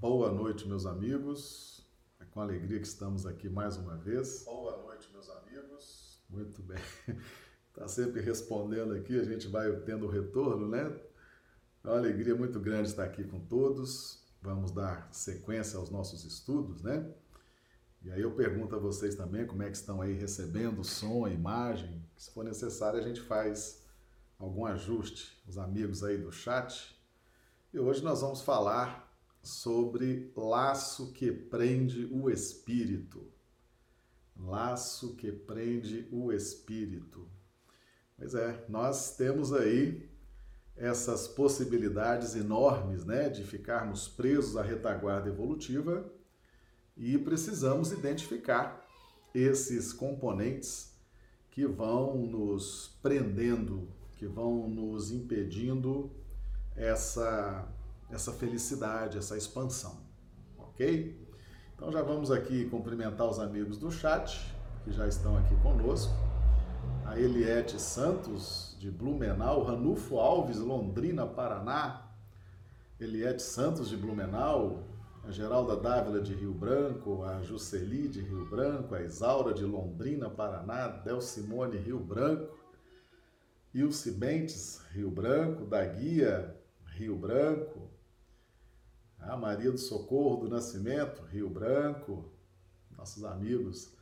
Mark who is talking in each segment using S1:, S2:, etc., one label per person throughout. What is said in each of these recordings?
S1: Boa noite, meus amigos. É com alegria que estamos aqui mais uma vez.
S2: Boa noite, meus amigos.
S1: Muito bem. Está sempre respondendo aqui, a gente vai tendo retorno, né? É uma alegria muito grande estar aqui com todos. Vamos dar sequência aos nossos estudos, né? E aí eu pergunto a vocês também como é que estão aí recebendo o som, a imagem. Se for necessário, a gente faz algum ajuste. Os amigos aí do chat. E hoje nós vamos falar sobre laço que prende o espírito. Laço que prende o espírito. Pois é, nós temos aí essas possibilidades enormes, né, de ficarmos presos à retaguarda evolutiva e precisamos identificar esses componentes que vão nos prendendo, que vão nos impedindo essa, essa felicidade, essa expansão, ok? Então já vamos aqui cumprimentar os amigos do chat que já estão aqui conosco. A Eliette Santos, de Blumenau, Ranulfo Alves, Londrina, Paraná, Eliette Santos, de Blumenau, a Geralda Dávila de Rio Branco, a Juceli de Rio Branco, a Isaura de Londrina, Paraná, Del Simone Rio Branco, Ilse Bentes, Rio Branco, da Guia, Rio Branco, a Maria do Socorro do Nascimento, Rio Branco, nossos amigos,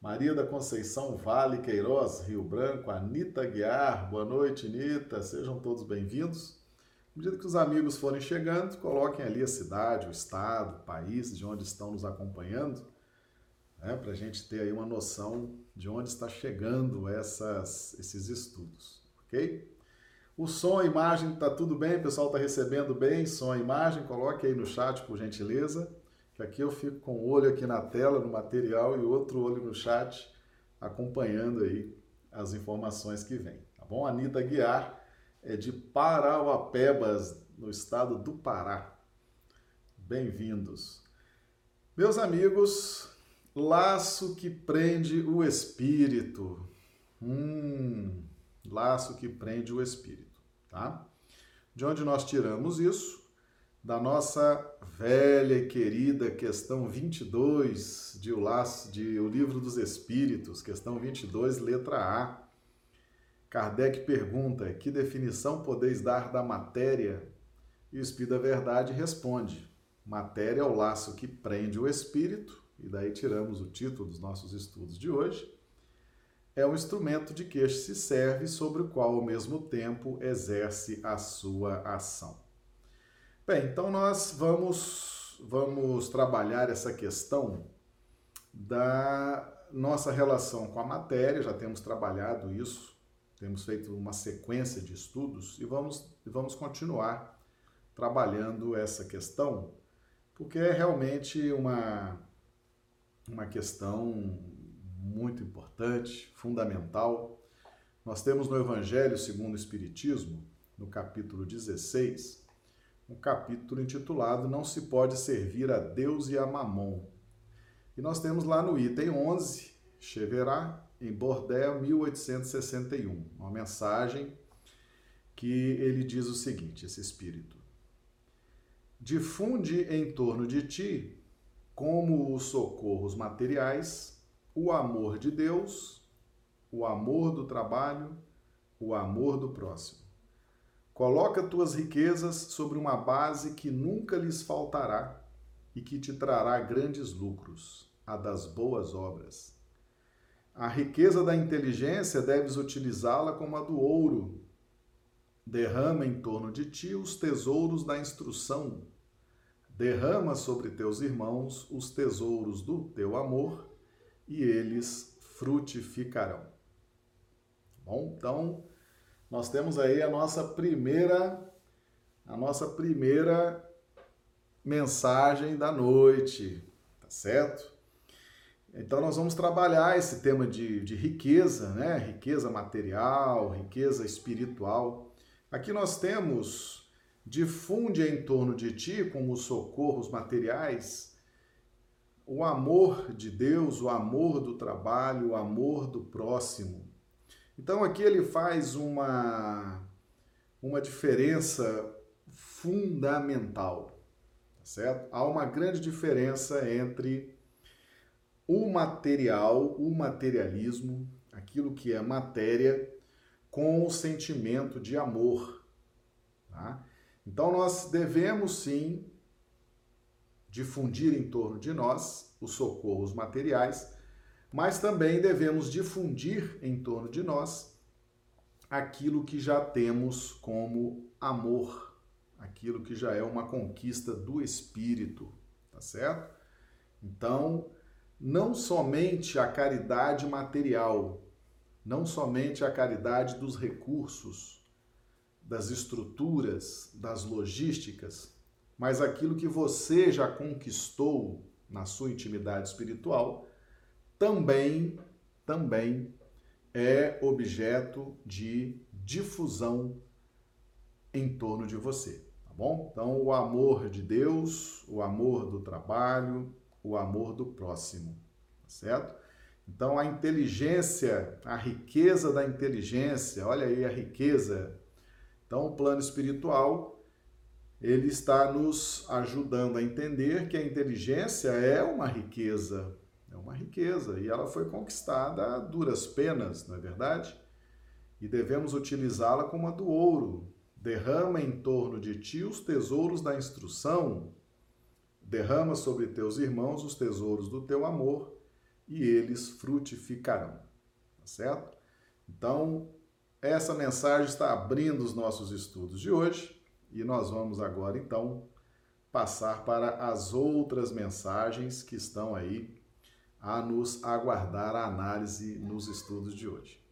S1: Maria da Conceição Vale Queiroz, Rio Branco, Anita Guiar, boa noite, Anita, sejam todos bem-vindos. À medida que os amigos forem chegando, coloquem ali a cidade, o estado, o país de onde estão nos acompanhando, né, para a gente ter aí uma noção de onde está chegando essas, esses estudos, ok? O som, a imagem, está tudo bem? O pessoal está recebendo bem? Som, imagem, coloque aí no chat, por gentileza, que aqui eu fico com o olho aqui na tela, no material, e outro olho no chat, acompanhando aí as informações que vêm, tá bom? Anitta Guiar, é de Parauapebas, no estado do Pará. Bem-vindos. Meus amigos, laço que prende o espírito. Hum, laço que prende o espírito, tá? De onde nós tiramos isso? Da nossa velha e querida questão 22 de o laço de o livro dos espíritos, questão 22, letra A Kardec pergunta: que definição podeis dar da matéria? E o Espírito da Verdade responde: matéria é o laço que prende o espírito, e daí tiramos o título dos nossos estudos de hoje. É o instrumento de que este se serve, sobre o qual, ao mesmo tempo, exerce a sua ação. Bem, então nós vamos, vamos trabalhar essa questão da nossa relação com a matéria, já temos trabalhado isso temos feito uma sequência de estudos e vamos, vamos continuar trabalhando essa questão, porque é realmente uma, uma questão muito importante, fundamental. Nós temos no Evangelho segundo o Espiritismo, no capítulo 16, um capítulo intitulado Não se pode servir a Deus e a Mamon. E nós temos lá no item 11, Cheverá, em Bordeaux, 1861. Uma mensagem que ele diz o seguinte: esse espírito. Difunde em torno de ti, como os socorros materiais, o amor de Deus, o amor do trabalho, o amor do próximo. Coloca tuas riquezas sobre uma base que nunca lhes faltará e que te trará grandes lucros, a das boas obras a riqueza da inteligência deves utilizá-la como a do ouro. Derrama em torno de ti os tesouros da instrução. Derrama sobre teus irmãos os tesouros do teu amor e eles frutificarão. Bom, então nós temos aí a nossa primeira a nossa primeira mensagem da noite, tá certo? Então, nós vamos trabalhar esse tema de, de riqueza, né? Riqueza material, riqueza espiritual. Aqui nós temos difunde em torno de ti, como os socorros materiais, o amor de Deus, o amor do trabalho, o amor do próximo. Então aqui ele faz uma, uma diferença fundamental, certo? Há uma grande diferença entre o material, o materialismo, aquilo que é matéria, com o sentimento de amor. Tá? Então nós devemos sim difundir em torno de nós os socorros materiais, mas também devemos difundir em torno de nós aquilo que já temos como amor, aquilo que já é uma conquista do espírito, tá certo? Então, não somente a caridade material, não somente a caridade dos recursos, das estruturas, das logísticas, mas aquilo que você já conquistou na sua intimidade espiritual, também, também é objeto de difusão em torno de você, tá bom? Então, o amor de Deus, o amor do trabalho, o amor do próximo, tá certo? Então, a inteligência, a riqueza da inteligência, olha aí a riqueza. Então, o plano espiritual, ele está nos ajudando a entender que a inteligência é uma riqueza, é uma riqueza, e ela foi conquistada a duras penas, não é verdade? E devemos utilizá-la como a do ouro. Derrama em torno de ti os tesouros da instrução, derrama sobre teus irmãos os tesouros do teu amor e eles frutificarão. Tá certo? Então, essa mensagem está abrindo os nossos estudos de hoje e nós vamos agora então passar para as outras mensagens que estão aí a nos aguardar a análise nos estudos de hoje.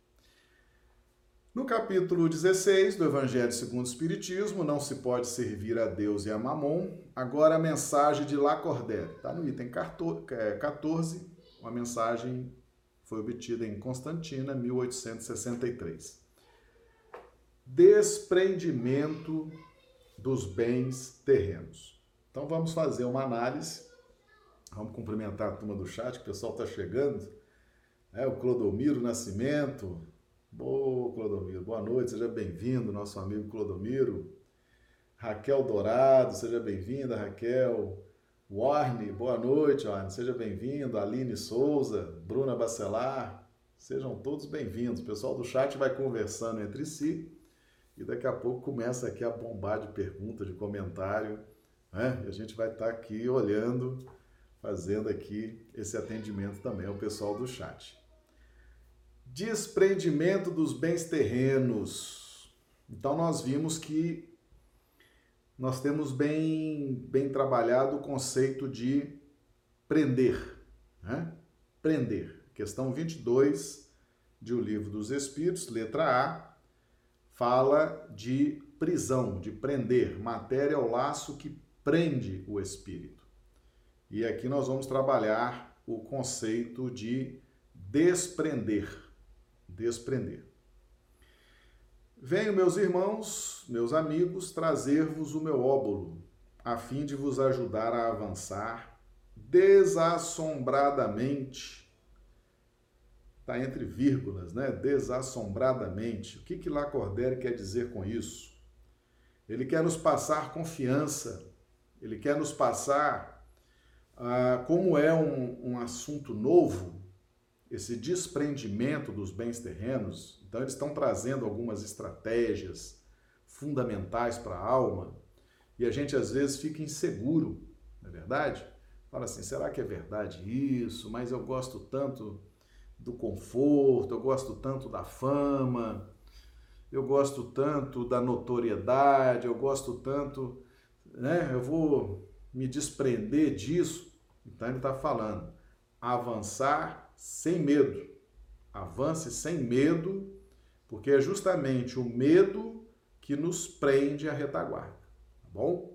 S1: No capítulo 16 do Evangelho segundo o Espiritismo, não se pode servir a Deus e a Mamon. Agora a mensagem de Lacordaire, está no item 14, uma mensagem foi obtida em Constantina, 1863. Desprendimento dos bens terrenos. Então vamos fazer uma análise. Vamos cumprimentar a turma do chat, que o pessoal está chegando. É, o Clodomiro Nascimento. Boa, Clodomiro. Boa noite, seja bem-vindo, nosso amigo Clodomiro. Raquel Dourado, seja bem-vinda, Raquel. Warne, boa noite, Warne, seja bem-vindo. Aline Souza, Bruna Bacelar, sejam todos bem-vindos. O pessoal do chat vai conversando entre si e daqui a pouco começa aqui a bombar de perguntas, de comentário, né? E a gente vai estar tá aqui olhando, fazendo aqui esse atendimento também ao pessoal do chat. Desprendimento dos bens terrenos. Então nós vimos que nós temos bem, bem trabalhado o conceito de prender. Né? Prender. Questão 22 de O Livro dos Espíritos, letra A, fala de prisão, de prender. Matéria é o laço que prende o espírito. E aqui nós vamos trabalhar o conceito de desprender. Desprender. Venho, meus irmãos, meus amigos, trazer-vos o meu óbolo, a fim de vos ajudar a avançar desassombradamente. Está entre vírgulas, né? Desassombradamente. O que, que Lacordaire quer dizer com isso? Ele quer nos passar confiança, ele quer nos passar, ah, como é um, um assunto novo, esse desprendimento dos bens terrenos, então, eles estão trazendo algumas estratégias fundamentais para a alma e a gente às vezes fica inseguro, não é verdade? Fala assim: será que é verdade isso? Mas eu gosto tanto do conforto, eu gosto tanto da fama, eu gosto tanto da notoriedade, eu gosto tanto, né? Eu vou me desprender disso. Então ele está falando, avançar sem medo. Avance sem medo porque é justamente o medo que nos prende à retaguarda, tá bom?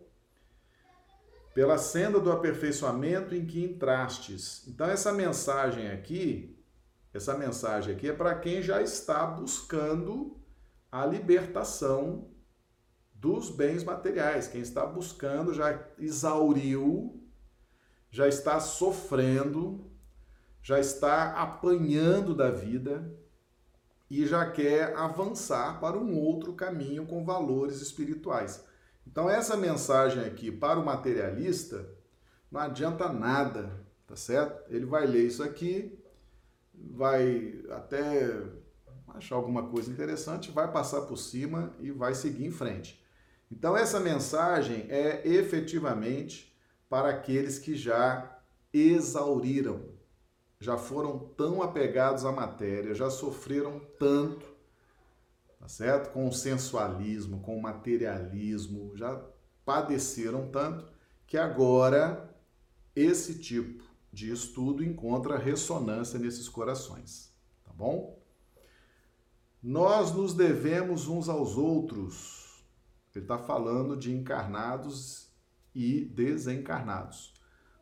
S1: Pela senda do aperfeiçoamento em que entrastes. Então essa mensagem aqui, essa mensagem aqui é para quem já está buscando a libertação dos bens materiais, quem está buscando já exauriu, já está sofrendo, já está apanhando da vida, e já quer avançar para um outro caminho com valores espirituais. Então, essa mensagem aqui para o materialista não adianta nada, tá certo? Ele vai ler isso aqui, vai até achar alguma coisa interessante, vai passar por cima e vai seguir em frente. Então, essa mensagem é efetivamente para aqueles que já exauriram, já foram tão apegados à matéria, já sofreram tanto, tá certo? Com o sensualismo, com o materialismo, já padeceram tanto que agora esse tipo de estudo encontra ressonância nesses corações, tá bom? Nós nos devemos uns aos outros. Ele está falando de encarnados e desencarnados.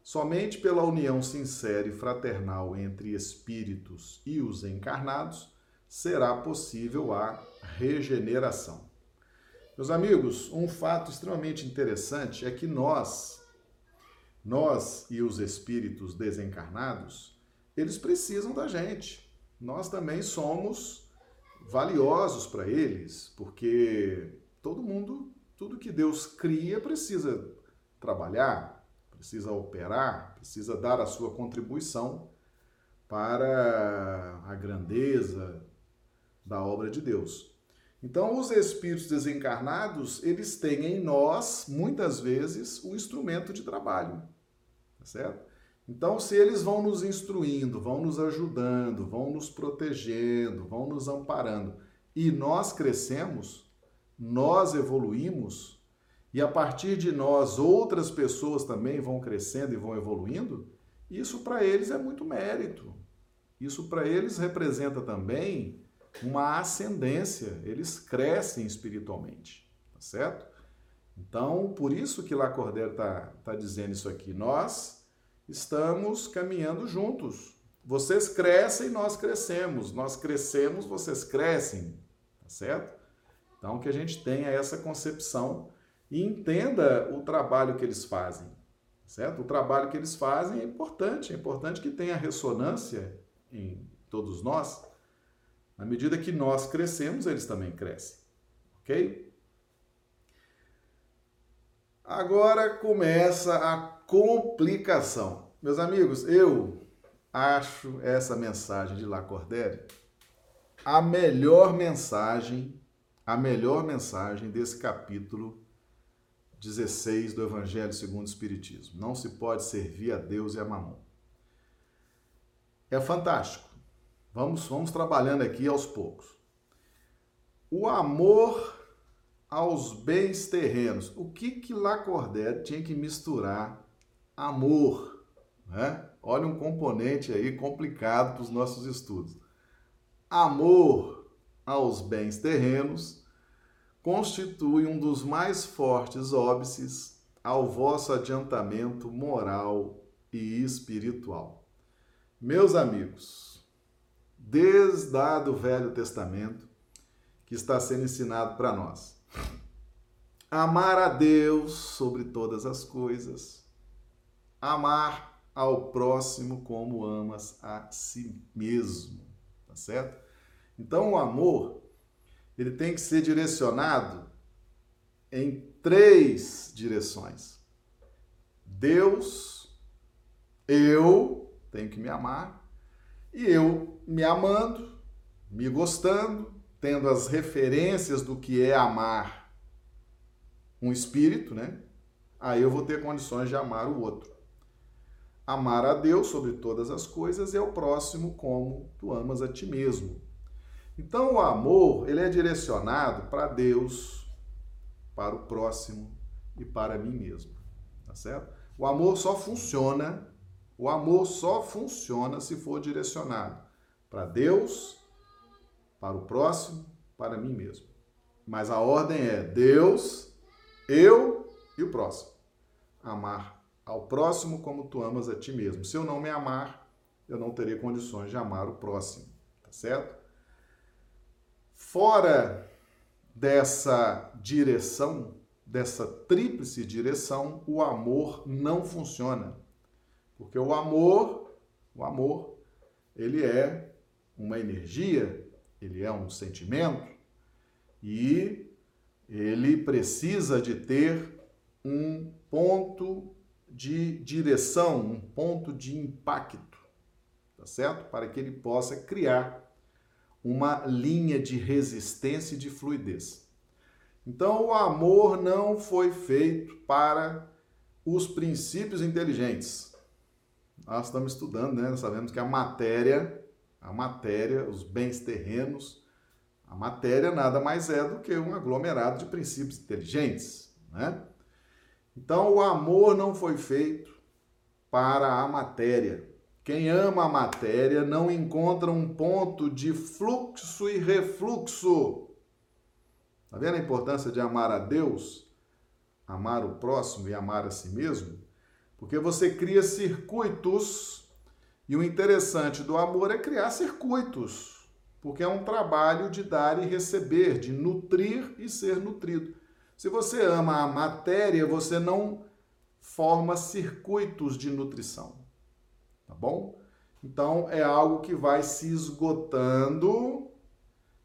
S1: Somente pela união sincera e fraternal entre espíritos e os encarnados será possível a regeneração. Meus amigos, um fato extremamente interessante é que nós, nós e os espíritos desencarnados, eles precisam da gente. Nós também somos valiosos para eles, porque todo mundo, tudo que Deus cria precisa trabalhar, precisa operar, precisa dar a sua contribuição para a grandeza da obra de Deus. Então, os espíritos desencarnados, eles têm em nós, muitas vezes, o instrumento de trabalho, tá certo? Então, se eles vão nos instruindo, vão nos ajudando, vão nos protegendo, vão nos amparando, e nós crescemos, nós evoluímos, e a partir de nós outras pessoas também vão crescendo e vão evoluindo, isso para eles é muito mérito. Isso para eles representa também uma ascendência, eles crescem espiritualmente, tá certo? Então, por isso que Lacordaire está tá dizendo isso aqui. Nós estamos caminhando juntos. Vocês crescem, nós crescemos. Nós crescemos, vocês crescem, tá certo? Então, que a gente tenha essa concepção e entenda o trabalho que eles fazem, certo? O trabalho que eles fazem é importante, é importante que tenha ressonância em todos nós. Na medida que nós crescemos, eles também crescem, ok? Agora começa a complicação. Meus amigos, eu acho essa mensagem de Lacordaire a melhor mensagem, a melhor mensagem desse capítulo 16 do Evangelho segundo o Espiritismo. Não se pode servir a Deus e a mamão. É fantástico. Vamos, vamos trabalhando aqui aos poucos. O amor aos bens terrenos. O que que Lacordaire tinha que misturar amor, né? Olha um componente aí complicado para os nossos estudos. Amor aos bens terrenos constitui um dos mais fortes óbices ao vosso adiantamento moral e espiritual. Meus amigos, desde o Velho Testamento, que está sendo ensinado para nós, amar a Deus sobre todas as coisas, amar ao próximo como amas a si mesmo, tá certo? Então, o amor ele tem que ser direcionado em três direções. Deus, eu tenho que me amar, e eu me amando, me gostando, tendo as referências do que é amar um espírito, né? Aí eu vou ter condições de amar o outro. Amar a Deus sobre todas as coisas e ao próximo como tu amas a ti mesmo. Então o amor, ele é direcionado para Deus, para o próximo e para mim mesmo, tá certo? O amor só funciona, o amor só funciona se for direcionado para Deus, para o próximo, para mim mesmo. Mas a ordem é Deus, eu e o próximo. Amar ao próximo como tu amas a ti mesmo. Se eu não me amar, eu não terei condições de amar o próximo, tá certo? Fora dessa direção, dessa tríplice direção, o amor não funciona. Porque o amor, o amor, ele é uma energia, ele é um sentimento e ele precisa de ter um ponto de direção, um ponto de impacto, tá certo? Para que ele possa criar uma linha de resistência e de fluidez. Então, o amor não foi feito para os princípios inteligentes. Nós estamos estudando, né? Nós sabemos que a matéria, a matéria, os bens terrenos, a matéria nada mais é do que um aglomerado de princípios inteligentes, né? Então, o amor não foi feito para a matéria. Quem ama a matéria não encontra um ponto de fluxo e refluxo. Está vendo a importância de amar a Deus, amar o próximo e amar a si mesmo? Porque você cria circuitos e o interessante do amor é criar circuitos, porque é um trabalho de dar e receber, de nutrir e ser nutrido. Se você ama a matéria, você não forma circuitos de nutrição. Tá bom? Então é algo que vai se esgotando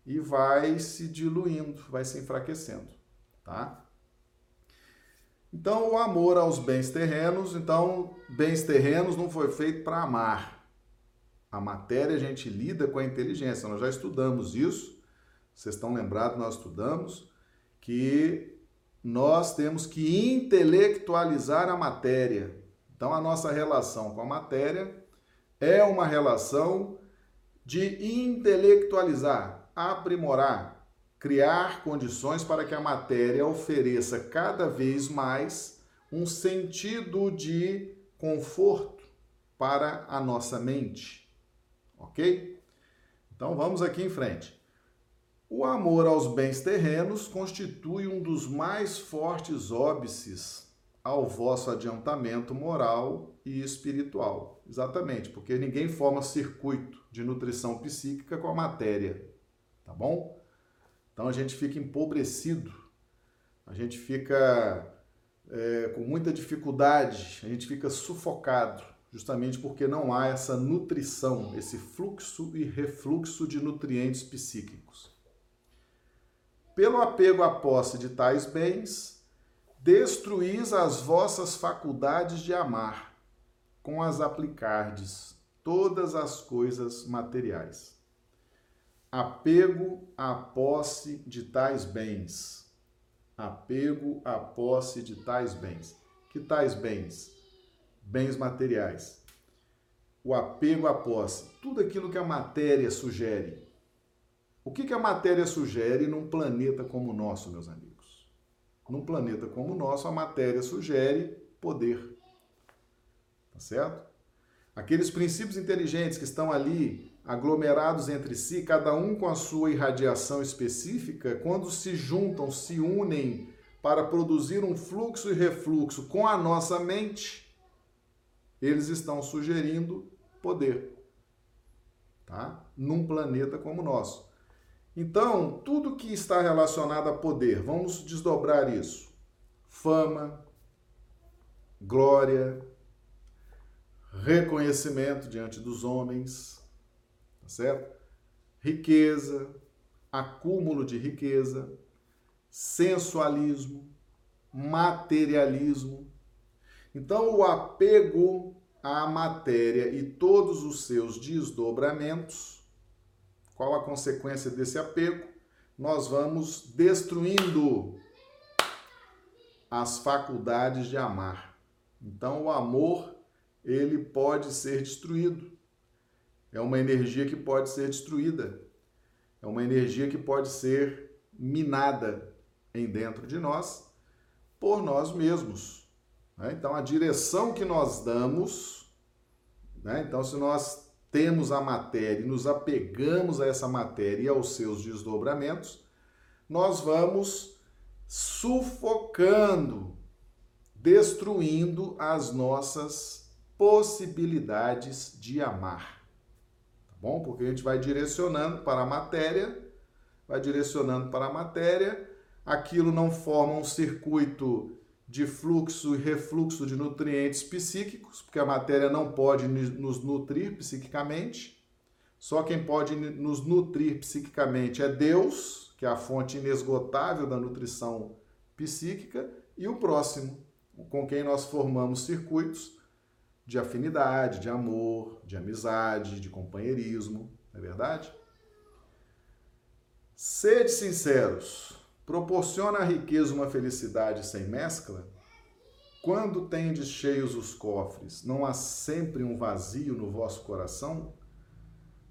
S1: e vai se diluindo, vai se enfraquecendo, tá? Então o amor aos bens terrenos, então bens terrenos não foi feito para amar. A matéria a gente lida com a inteligência. Nós já estudamos isso. Vocês estão lembrados, nós estudamos que nós temos que intelectualizar a matéria. Então, a nossa relação com a matéria é uma relação de intelectualizar, aprimorar, criar condições para que a matéria ofereça cada vez mais um sentido de conforto para a nossa mente. Ok? Então vamos aqui em frente. O amor aos bens terrenos constitui um dos mais fortes óbices ao vosso adiantamento moral e espiritual. Exatamente, porque ninguém forma circuito de nutrição psíquica com a matéria, tá bom? Então a gente fica empobrecido, a gente fica é, com muita dificuldade, a gente fica sufocado, justamente porque não há essa nutrição, esse fluxo e refluxo de nutrientes psíquicos. Pelo apego à posse de tais bens, destruís as vossas faculdades de amar, com as aplicardes todas as coisas materiais. Apego à posse de tais bens. Apego à posse de tais bens. Que tais bens? Bens materiais. O apego à posse. Tudo aquilo que a matéria sugere o que, que a matéria sugere num planeta como o nosso, meus amigos? Num planeta como o nosso, a matéria sugere poder. Tá certo? Aqueles princípios inteligentes que estão ali aglomerados entre si, cada um com a sua irradiação específica, quando se juntam, se unem para produzir um fluxo e refluxo com a nossa mente, eles estão sugerindo poder, tá? Num planeta como o nosso. Então, tudo que está relacionado a poder, vamos desdobrar isso: fama, glória, reconhecimento diante dos homens, certo? Riqueza, acúmulo de riqueza, sensualismo, materialismo. Então, o apego à matéria e todos os seus desdobramentos qual a consequência desse apego? Nós vamos destruindo as faculdades de amar. Então, o amor, ele pode ser destruído. É uma energia que pode ser destruída. É uma energia que pode ser minada em dentro de nós por nós mesmos. Né? Então, a direção que nós damos, né? então, se nós temos a matéria e nos apegamos a essa matéria e aos seus desdobramentos, nós vamos sufocando, destruindo as nossas possibilidades de amar. Bom? Porque a gente vai direcionando para a matéria, vai direcionando para a matéria, aquilo não forma um circuito de fluxo e refluxo de nutrientes psíquicos, porque a matéria não pode nos nutrir psiquicamente. Só quem pode nos nutrir psiquicamente é Deus, que é a fonte inesgotável da nutrição psíquica, e o próximo, com quem nós formamos circuitos de afinidade, de amor, de amizade, de companheirismo, não é verdade? Sede sinceros, proporciona à riqueza uma felicidade sem mescla? Quando tendes cheios os cofres, não há sempre um vazio no vosso coração?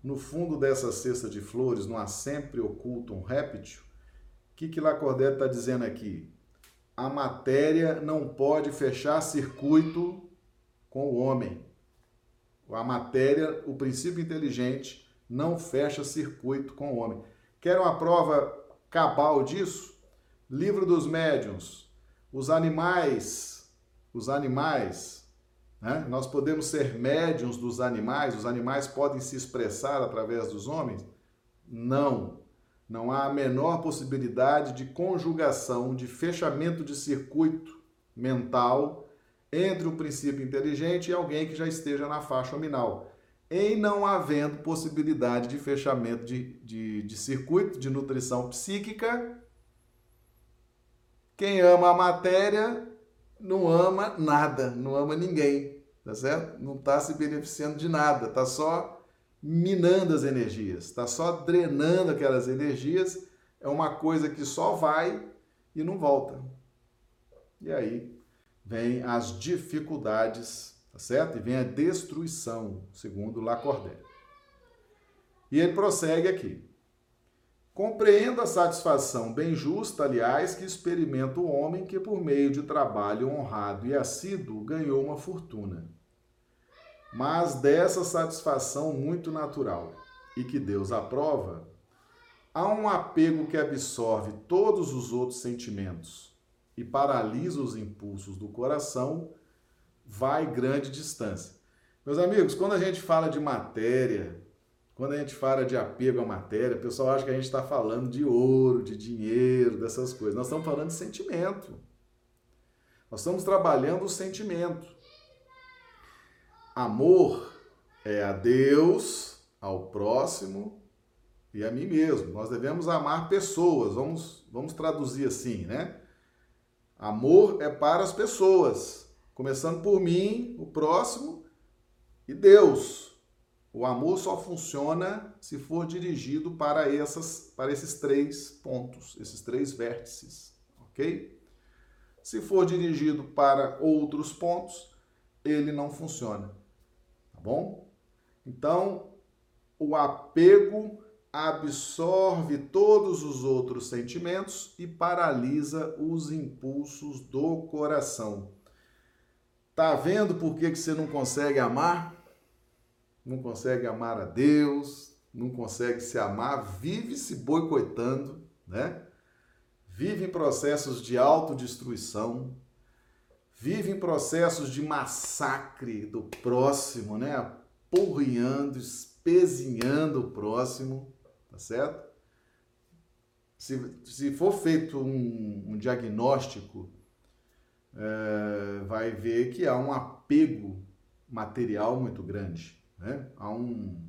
S1: No fundo dessa cesta de flores, não há sempre oculto um réptil? O que, que Lacordaire está dizendo aqui? A matéria não pode fechar circuito com o homem. A matéria, o princípio inteligente, não fecha circuito com o homem. Quer uma prova cabal disso? Livro dos médiuns. Os animais, os animais, né? nós podemos ser médiuns dos animais, os animais podem se expressar através dos homens? Não. Não há a menor possibilidade de conjugação, de fechamento de circuito mental entre o princípio inteligente e alguém que já esteja na faixa nominal, em não havendo possibilidade de fechamento de, de, de circuito de nutrição psíquica. Quem ama a matéria não ama nada, não ama ninguém, tá certo? Não está se beneficiando de nada, está só minando as energias, está só drenando aquelas energias. É uma coisa que só vai e não volta. E aí vem as dificuldades, tá certo? E vem a destruição, segundo Lacordaire. E ele prossegue aqui. Compreendo a satisfação bem justa, aliás, que experimenta o homem que, por meio de trabalho honrado e assíduo, ganhou uma fortuna. Mas dessa satisfação muito natural e que Deus aprova, há um apego que absorve todos os outros sentimentos e paralisa os impulsos do coração, vai grande distância. Meus amigos, quando a gente fala de matéria, quando a gente fala de apego à matéria, o pessoal acha que a gente está falando de ouro, de dinheiro, dessas coisas. Nós estamos falando de sentimento. Nós estamos trabalhando o sentimento. Amor é a Deus, ao próximo e a mim mesmo. Nós devemos amar pessoas, vamos, vamos traduzir assim, né? Amor é para as pessoas, começando por mim, o próximo e Deus. O amor só funciona se for dirigido para essas para esses três pontos, esses três vértices, OK? Se for dirigido para outros pontos, ele não funciona. Tá bom? Então, o apego absorve todos os outros sentimentos e paralisa os impulsos do coração. Tá vendo por que, que você não consegue amar? Não consegue amar a Deus, não consegue se amar, vive se boicotando, né? Vive em processos de autodestruição, vive em processos de massacre do próximo, né? Apurrinhando, espezinhando o próximo tá certo? Se, se for feito um, um diagnóstico, é, vai ver que há um apego material muito grande, né? Há um,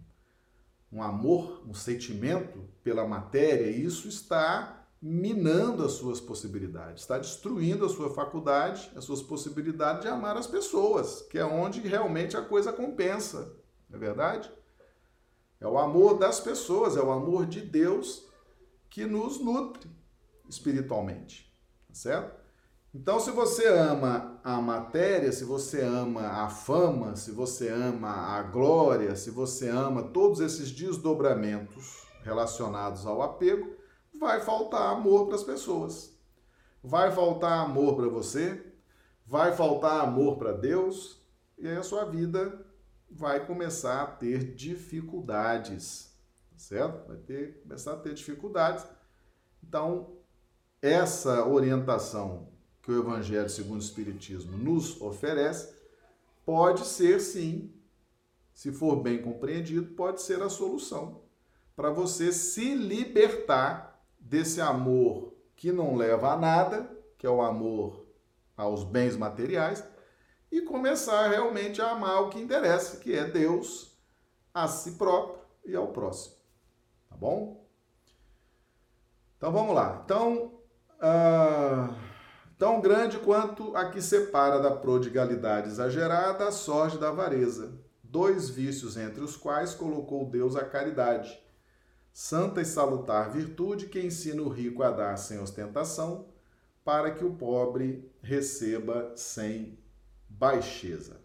S1: um amor, um sentimento pela matéria, e isso está minando as suas possibilidades, está destruindo a sua faculdade, as suas possibilidades de amar as pessoas, que é onde realmente a coisa compensa, não é verdade? É o amor das pessoas, é o amor de Deus que nos nutre espiritualmente, tá certo? Então, se você ama a matéria, se você ama a fama, se você ama a glória, se você ama todos esses desdobramentos relacionados ao apego, vai faltar amor para as pessoas. Vai faltar amor para você, vai faltar amor para Deus, e aí a sua vida vai começar a ter dificuldades, certo? Vai ter, começar a ter dificuldades. Então, essa orientação que o Evangelho segundo o Espiritismo nos oferece pode ser sim, se for bem compreendido, pode ser a solução para você se libertar desse amor que não leva a nada, que é o amor aos bens materiais, e começar realmente a amar o que interessa, que é Deus, a si próprio e ao próximo. Tá bom? Então vamos lá. Então, uh, tão grande quanto a que separa da prodigalidade exagerada a sorte da avareza, dois vícios entre os quais colocou Deus a caridade, santa e salutar virtude que ensina o rico a dar sem ostentação, para que o pobre receba sem baixeza.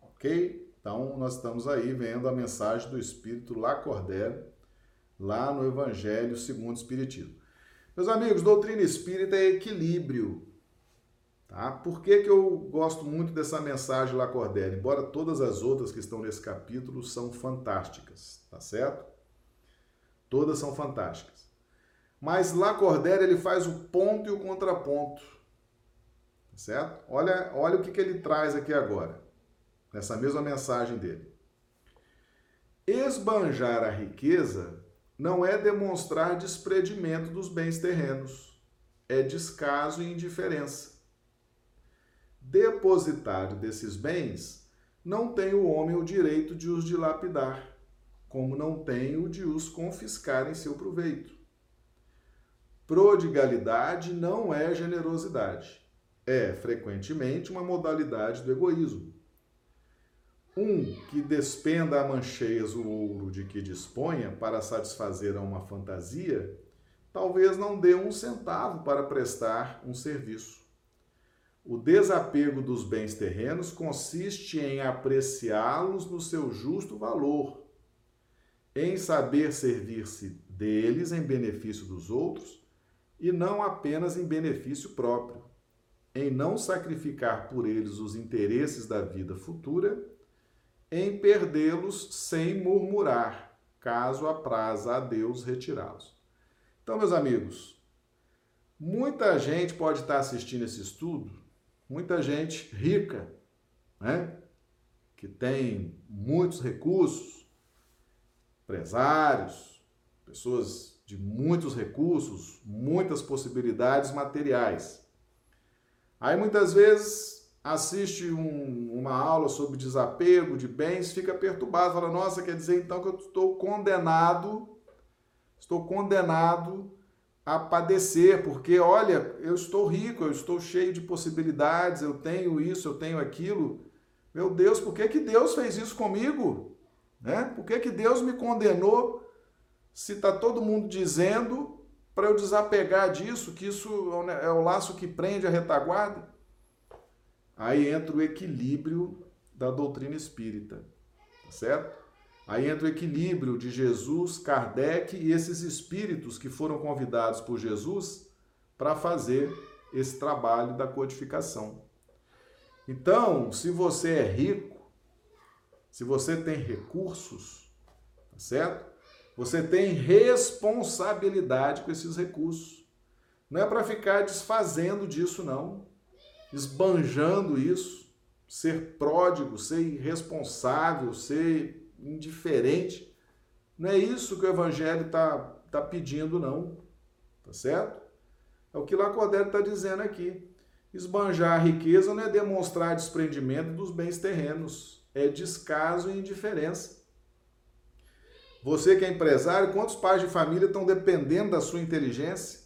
S1: Ok? Então, nós estamos aí vendo a mensagem do Espírito Lacordaire, lá no Evangelho segundo o Espiritismo. Meus amigos, doutrina espírita é equilíbrio. Tá? Por que, que eu gosto muito dessa mensagem Lacordaire? Embora todas as outras que estão nesse capítulo são fantásticas, tá certo? Todas são fantásticas. Mas Lacordaire ele faz o ponto e o contraponto. Certo? Olha, olha o que, que ele traz aqui agora, nessa mesma mensagem dele. Esbanjar a riqueza não é demonstrar desprendimento dos bens terrenos, é descaso e indiferença. Depositário desses bens, não tem o homem o direito de os dilapidar, como não tem o de os confiscar em seu proveito. Prodigalidade não é generosidade, é frequentemente uma modalidade do egoísmo. Um que despenda a mancheias o ouro de que disponha para satisfazer a uma fantasia, talvez não dê um centavo para prestar um serviço. O desapego dos bens terrenos consiste em apreciá-los no seu justo valor, em saber servir-se deles em benefício dos outros e não apenas em benefício próprio, em não sacrificar por eles os interesses da vida futura em perdê-los sem murmurar, caso apraza a Deus retirá-los. Então, meus amigos, muita gente pode estar assistindo esse estudo, muita gente rica, né? Que tem muitos recursos, empresários, pessoas de muitos recursos, muitas possibilidades materiais. Aí muitas vezes assiste um, uma aula sobre desapego de bens, fica perturbado, fala: Nossa, quer dizer então que eu estou condenado, estou condenado a padecer, porque olha, eu estou rico, eu estou cheio de possibilidades, eu tenho isso, eu tenho aquilo. Meu Deus, por que, que Deus fez isso comigo? Né? Por que, que Deus me condenou se está todo mundo dizendo para eu desapegar disso, que isso é o laço que prende a retaguarda? Aí entra o equilíbrio da doutrina espírita, tá certo? Aí entra o equilíbrio de Jesus, Kardec e esses espíritos que foram convidados por Jesus para fazer esse trabalho da codificação. Então, se você é rico, se você tem recursos, tá certo? Você tem responsabilidade com esses recursos. Não é para ficar desfazendo disso, não esbanjando isso, ser pródigo, ser irresponsável, ser indiferente. Não é isso que o Evangelho está tá pedindo, não. Tá certo? É o que Lacordaire está dizendo aqui. Esbanjar a riqueza não é demonstrar desprendimento dos bens terrenos, é descaso e indiferença. Você que é empresário, quantos pais de família estão dependendo da sua inteligência,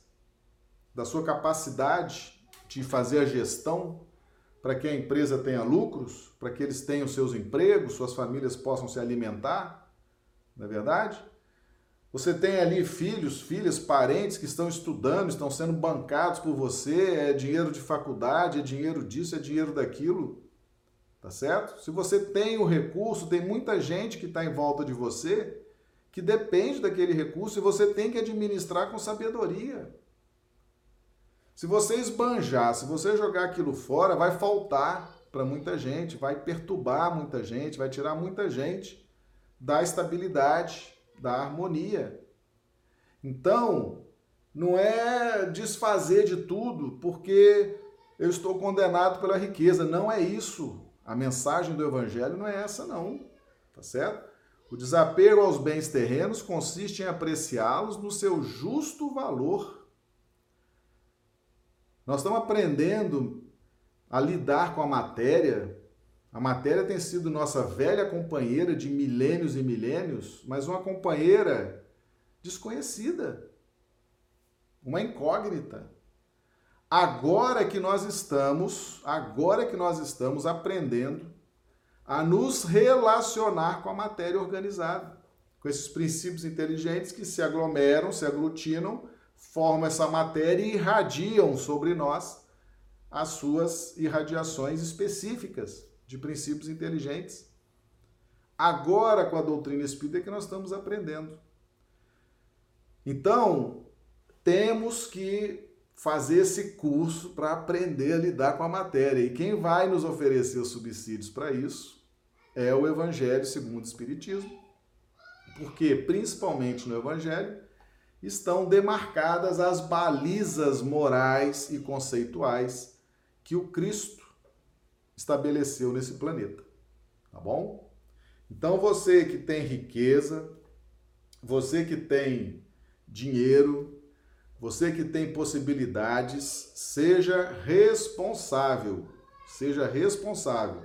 S1: da sua capacidade de fazer a gestão para que a empresa tenha lucros, para que eles tenham seus empregos, suas famílias possam se alimentar, não é verdade? Você tem ali filhos, filhas, parentes que estão estudando, estão sendo bancados por você, é dinheiro de faculdade, é dinheiro disso, é dinheiro daquilo, tá certo? Se você tem o recurso, tem muita gente que está em volta de você que depende daquele recurso e você tem que administrar com sabedoria. Se você esbanjar, se você jogar aquilo fora, vai faltar para muita gente, vai perturbar muita gente, vai tirar muita gente da estabilidade, da harmonia. Então, não é desfazer de tudo porque eu estou condenado pela riqueza. Não é isso. A mensagem do evangelho não é essa, não. Tá certo? O desapego aos bens terrenos consiste em apreciá-los no seu justo valor nós estamos aprendendo a lidar com a matéria. A matéria tem sido nossa velha companheira de milênios e milênios, mas uma companheira desconhecida. uma incógnita. Agora que nós estamos, agora que nós estamos aprendendo a nos relacionar com a matéria organizada, com esses princípios inteligentes que se aglomeram, se aglutinam, formam essa matéria e irradiam sobre nós as suas irradiações específicas de princípios inteligentes. Agora, com a doutrina espírita, é que nós estamos aprendendo. Então, temos que fazer esse curso para aprender a lidar com a matéria. E quem vai nos oferecer os subsídios para isso é o Evangelho segundo o Espiritismo, porque principalmente no Evangelho estão demarcadas as balizas morais e conceituais que o Cristo estabeleceu nesse planeta. Tá bom? Então você que tem riqueza, você que tem dinheiro, você que tem possibilidades, seja responsável. Seja responsável.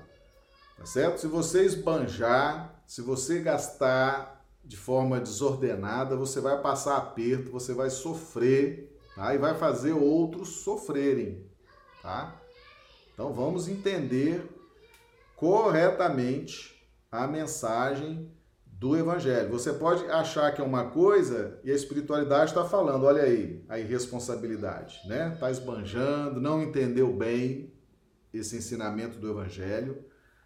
S1: Tá certo? Se você esbanjar, se você gastar de forma desordenada, você vai passar aperto, você vai sofrer, tá? E vai fazer outros sofrerem, tá? Então vamos entender corretamente a mensagem do Evangelho. Você pode achar que é uma coisa e a espiritualidade está falando, olha aí, a irresponsabilidade, né? Está esbanjando, não entendeu bem esse ensinamento do Evangelho,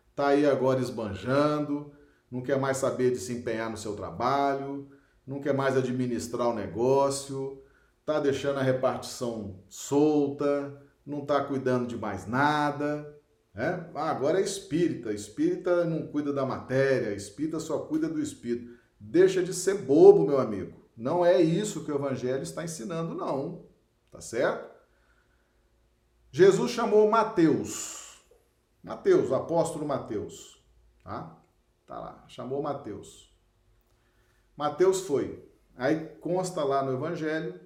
S1: está aí agora esbanjando, não quer mais saber de se empenhar no seu trabalho, não quer mais administrar o negócio, está deixando a repartição solta, não está cuidando de mais nada, é? Ah, agora é espírita. Espírita não cuida da matéria, espírita só cuida do espírito. Deixa de ser bobo, meu amigo. Não é isso que o evangelho está ensinando, não. Tá certo? Jesus chamou Mateus. Mateus, o apóstolo Mateus. Tá? Tá lá. Chamou Mateus. Mateus foi. Aí consta lá no evangelho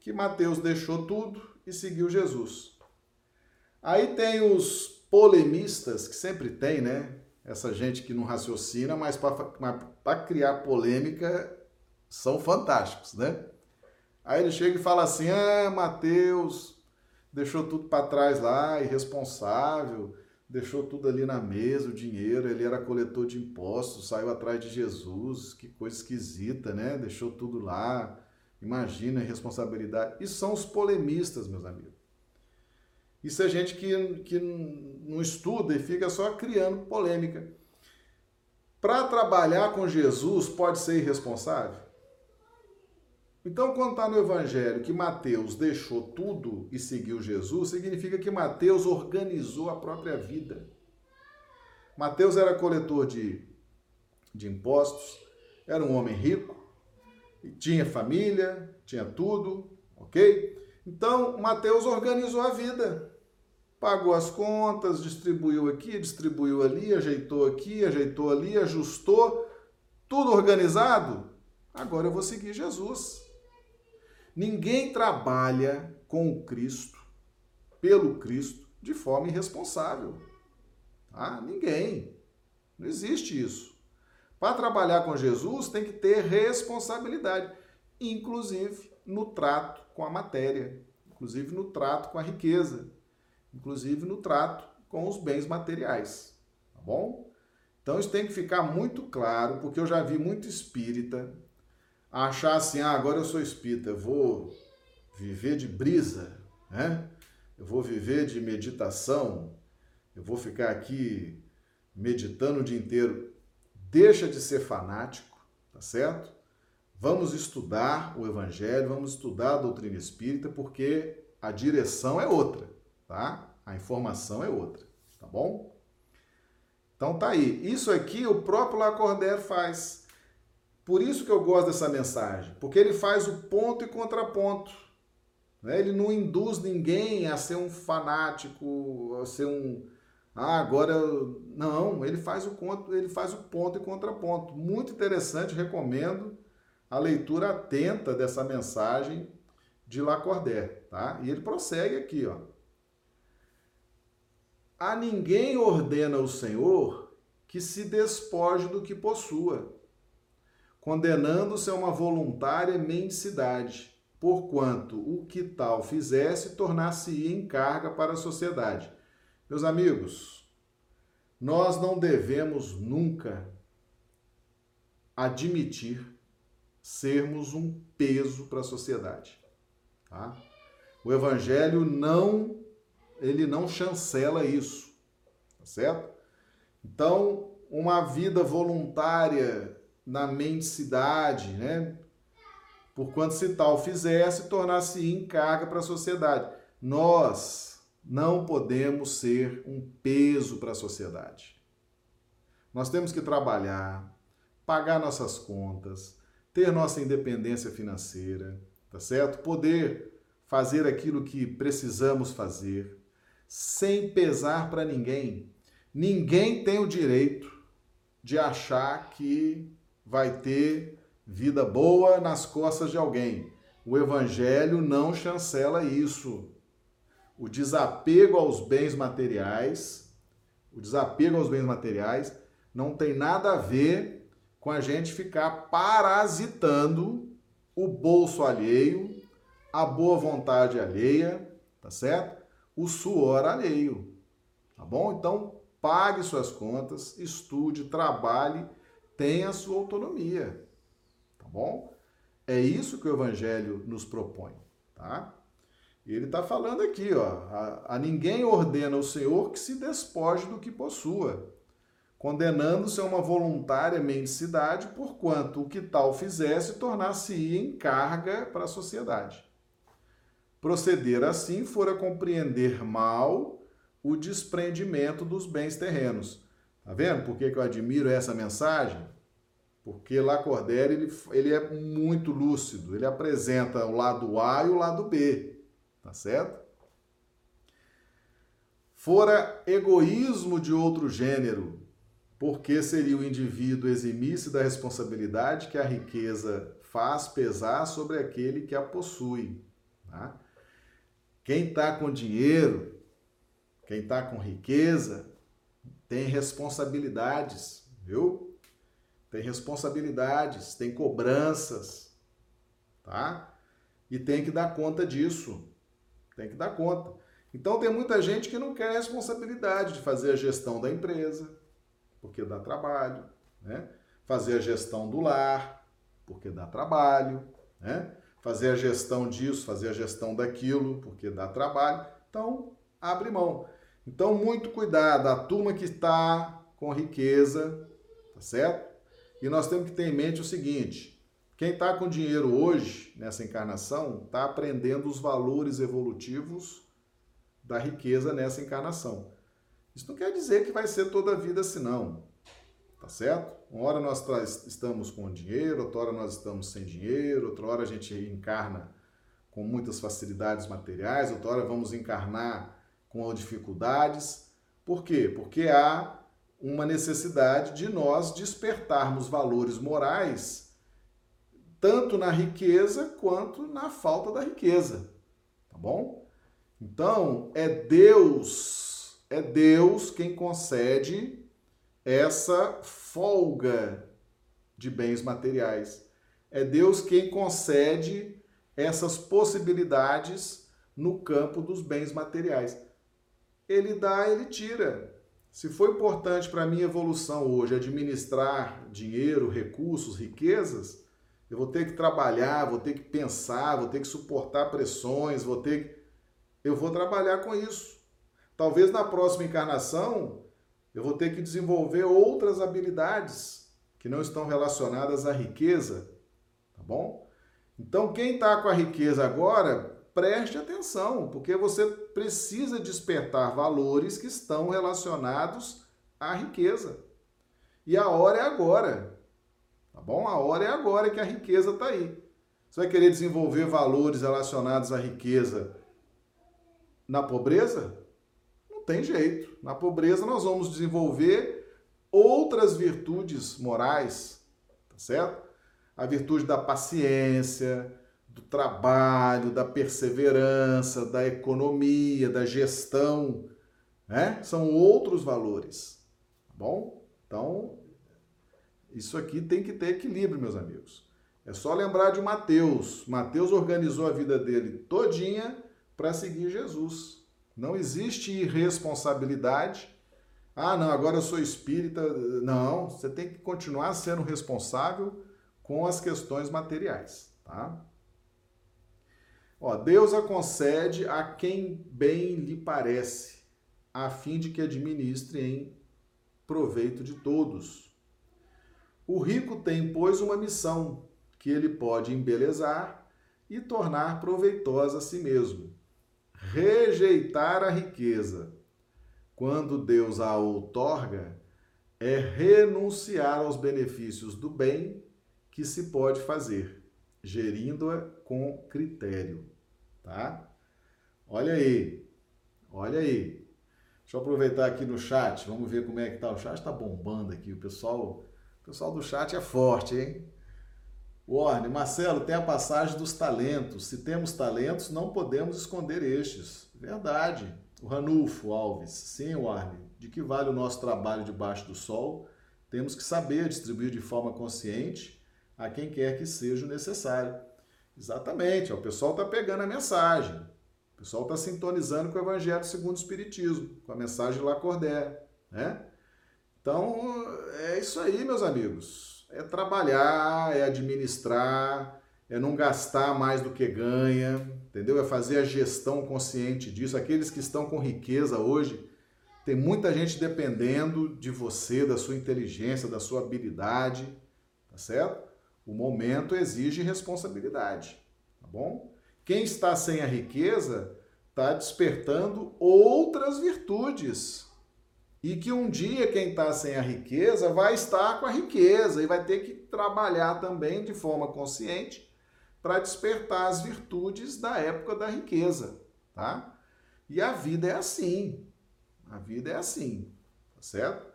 S1: que Mateus deixou tudo e seguiu Jesus. Aí tem os polemistas, que sempre tem, né? Essa gente que não raciocina, mas para criar polêmica são fantásticos, né? Aí ele chega e fala assim: ah, Mateus deixou tudo para trás lá, irresponsável, deixou tudo ali na mesa, o dinheiro, ele era coletor de impostos, saiu atrás de Jesus, que coisa esquisita, né? Deixou tudo lá. Imagina a responsabilidade. E são os polemistas, meus amigos. Isso é gente que, que não estuda e fica só criando polêmica. Para trabalhar com Jesus, pode ser irresponsável? Então, quando está no Evangelho que Mateus deixou tudo e seguiu Jesus, significa que Mateus organizou a própria vida. Mateus era coletor de, de impostos, era um homem rico, tinha família, tinha tudo, ok? Então, Mateus organizou a vida pagou as contas, distribuiu aqui, distribuiu ali, ajeitou aqui, ajeitou ali, ajustou, tudo organizado. Agora eu vou seguir Jesus. Ninguém trabalha com o Cristo, pelo Cristo, de forma irresponsável. Tá? Ninguém. Não existe isso. Para trabalhar com Jesus tem que ter responsabilidade, inclusive no trato com a matéria, inclusive no trato com a riqueza inclusive no trato com os bens materiais, tá bom? Então isso tem que ficar muito claro, porque eu já vi muito espírita achar assim, ah, agora eu sou espírita, vou viver de brisa, né? Eu vou viver de meditação, eu vou ficar aqui meditando o dia inteiro. Deixa de ser fanático, tá certo? Vamos estudar o evangelho, vamos estudar a doutrina espírita, porque a direção é outra tá? A informação é outra, tá bom? Então tá aí. Isso aqui o próprio Lacordaire faz. Por isso que eu gosto dessa mensagem, porque ele faz o ponto e contraponto. Né? Ele não induz ninguém a ser um fanático, a ser um ah, agora não, ele faz o ponto, ele faz o ponto e contraponto. Muito interessante, recomendo a leitura atenta dessa mensagem de Lacordaire, tá? E ele prossegue aqui, ó. A ninguém ordena o Senhor que se despoje do que possua, condenando-se a uma voluntária mendicidade, porquanto o que tal fizesse tornar-se-ia em carga para a sociedade. Meus amigos, nós não devemos nunca admitir sermos um peso para a sociedade, tá? O evangelho não ele não chancela isso, tá certo? Então, uma vida voluntária na mendicidade, né? Por quanto se tal fizesse, tornar-se em carga para a sociedade. Nós não podemos ser um peso para a sociedade. Nós temos que trabalhar, pagar nossas contas, ter nossa independência financeira, tá certo? Poder fazer aquilo que precisamos fazer, sem pesar para ninguém. Ninguém tem o direito de achar que vai ter vida boa nas costas de alguém. O evangelho não chancela isso. O desapego aos bens materiais, o desapego aos bens materiais não tem nada a ver com a gente ficar parasitando o bolso alheio, a boa vontade alheia, tá certo? O suor alheio, tá bom? Então, pague suas contas, estude, trabalhe, tenha sua autonomia, tá bom? É isso que o Evangelho nos propõe, tá? Ele está falando aqui, ó, a, a ninguém ordena o Senhor que se despoje do que possua, condenando-se a uma voluntária mendicidade, porquanto o que tal fizesse tornar-se-ia em carga para a sociedade. Proceder assim fora compreender mal o desprendimento dos bens terrenos. Tá vendo por que, que eu admiro essa mensagem? Porque Lacordaire ele, ele é muito lúcido, ele apresenta o lado A e o lado B, tá certo? Fora egoísmo de outro gênero, porque seria o indivíduo eximir-se da responsabilidade que a riqueza faz pesar sobre aquele que a possui. Tá? Quem está com dinheiro, quem está com riqueza, tem responsabilidades, viu? Tem responsabilidades, tem cobranças, tá? E tem que dar conta disso. Tem que dar conta. Então tem muita gente que não quer responsabilidade de fazer a gestão da empresa, porque dá trabalho, né? Fazer a gestão do lar, porque dá trabalho, né? Fazer a gestão disso, fazer a gestão daquilo, porque dá trabalho. Então, abre mão. Então, muito cuidado, a turma que está com riqueza, tá certo? E nós temos que ter em mente o seguinte: quem está com dinheiro hoje, nessa encarnação, está aprendendo os valores evolutivos da riqueza nessa encarnação. Isso não quer dizer que vai ser toda a vida assim, não. Tá certo? Uma hora nós estamos com dinheiro, outra hora nós estamos sem dinheiro, outra hora a gente encarna com muitas facilidades materiais, outra hora vamos encarnar com dificuldades. Por quê? Porque há uma necessidade de nós despertarmos valores morais, tanto na riqueza quanto na falta da riqueza. Tá bom? Então, é Deus, é Deus quem concede essa folga de bens materiais. É Deus quem concede essas possibilidades no campo dos bens materiais. Ele dá, ele tira. Se foi importante para a minha evolução hoje administrar dinheiro, recursos, riquezas, eu vou ter que trabalhar, vou ter que pensar, vou ter que suportar pressões, vou ter que... eu vou trabalhar com isso. Talvez na próxima encarnação eu vou ter que desenvolver outras habilidades que não estão relacionadas à riqueza, tá bom? Então, quem está com a riqueza agora, preste atenção, porque você precisa despertar valores que estão relacionados à riqueza. E a hora é agora, tá bom? A hora é agora que a riqueza está aí. Você vai querer desenvolver valores relacionados à riqueza na pobreza? Tem jeito. Na pobreza nós vamos desenvolver outras virtudes morais, tá certo? A virtude da paciência, do trabalho, da perseverança, da economia, da gestão, né? São outros valores, tá bom? Então, isso aqui tem que ter equilíbrio, meus amigos. É só lembrar de Mateus. Mateus organizou a vida dele todinha para seguir Jesus. Não existe irresponsabilidade. Ah, não, agora eu sou espírita. Não, você tem que continuar sendo responsável com as questões materiais, tá? Ó, Deus a concede a quem bem lhe parece, a fim de que administre em proveito de todos. O rico tem, pois, uma missão que ele pode embelezar e tornar proveitosa a si mesmo. Rejeitar a riqueza, quando Deus a outorga, é renunciar aos benefícios do bem que se pode fazer, gerindo-a com critério tá? Olha aí, olha aí. Deixa eu aproveitar aqui no chat, vamos ver como é que tá. O chat está bombando aqui, o pessoal, o pessoal do chat é forte, hein? Warne, Marcelo, tem a passagem dos talentos. Se temos talentos, não podemos esconder estes. Verdade. O Ranulfo Alves, sim, Warne. De que vale o nosso trabalho debaixo do sol? Temos que saber distribuir de forma consciente a quem quer que seja necessário. Exatamente, o pessoal está pegando a mensagem. O pessoal está sintonizando com o Evangelho segundo o Espiritismo, com a mensagem de Lacordaire, né? Então, é isso aí, meus amigos. É trabalhar, é administrar, é não gastar mais do que ganha, entendeu? É fazer a gestão consciente disso. Aqueles que estão com riqueza hoje, tem muita gente dependendo de você, da sua inteligência, da sua habilidade, tá certo? O momento exige responsabilidade, tá bom? Quem está sem a riqueza está despertando outras virtudes. E que um dia quem está sem a riqueza vai estar com a riqueza e vai ter que trabalhar também de forma consciente para despertar as virtudes da época da riqueza, tá? E a vida é assim. A vida é assim, tá certo?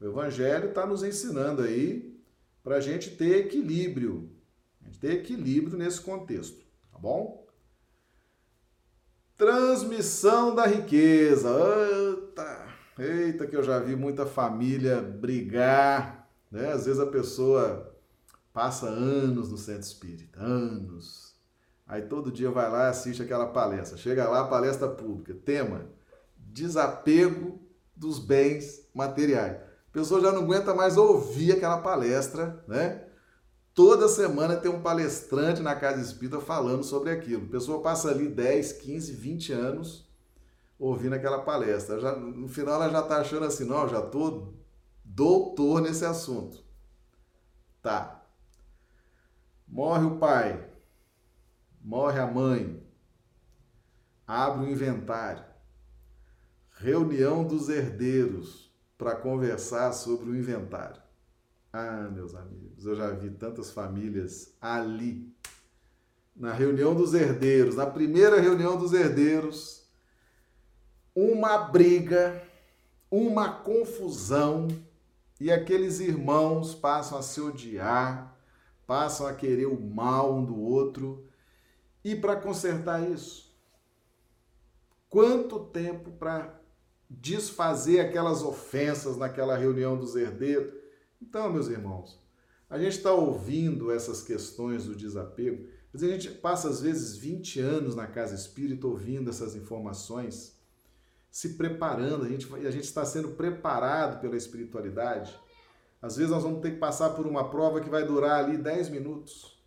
S1: O Evangelho está nos ensinando aí para a gente ter equilíbrio. A gente ter equilíbrio nesse contexto, tá bom? Transmissão da riqueza. Eita, eita, que eu já vi muita família brigar. Né? Às vezes a pessoa passa anos no centro espírita, anos. Aí todo dia vai lá e assiste aquela palestra. Chega lá, palestra pública. Tema: desapego dos bens materiais. A pessoa já não aguenta mais ouvir aquela palestra, né? Toda semana tem um palestrante na casa espírita falando sobre aquilo. A pessoa passa ali 10, 15, 20 anos ouvindo aquela palestra. Já, no final ela já está achando assim, não, já estou doutor nesse assunto. Tá. Morre o pai, morre a mãe, abre o inventário, reunião dos herdeiros, para conversar sobre o inventário. Ah, meus amigos, eu já vi tantas famílias ali, na reunião dos herdeiros, na primeira reunião dos herdeiros, uma briga, uma confusão, e aqueles irmãos passam a se odiar, passam a querer o mal um do outro. E para consertar isso, quanto tempo para desfazer aquelas ofensas naquela reunião dos herdeiros. Então, meus irmãos, a gente está ouvindo essas questões do desapego, mas a gente passa às vezes 20 anos na casa espírita ouvindo essas informações, se preparando, a gente, a gente está sendo preparado pela espiritualidade. Às vezes nós vamos ter que passar por uma prova que vai durar ali 10 minutos.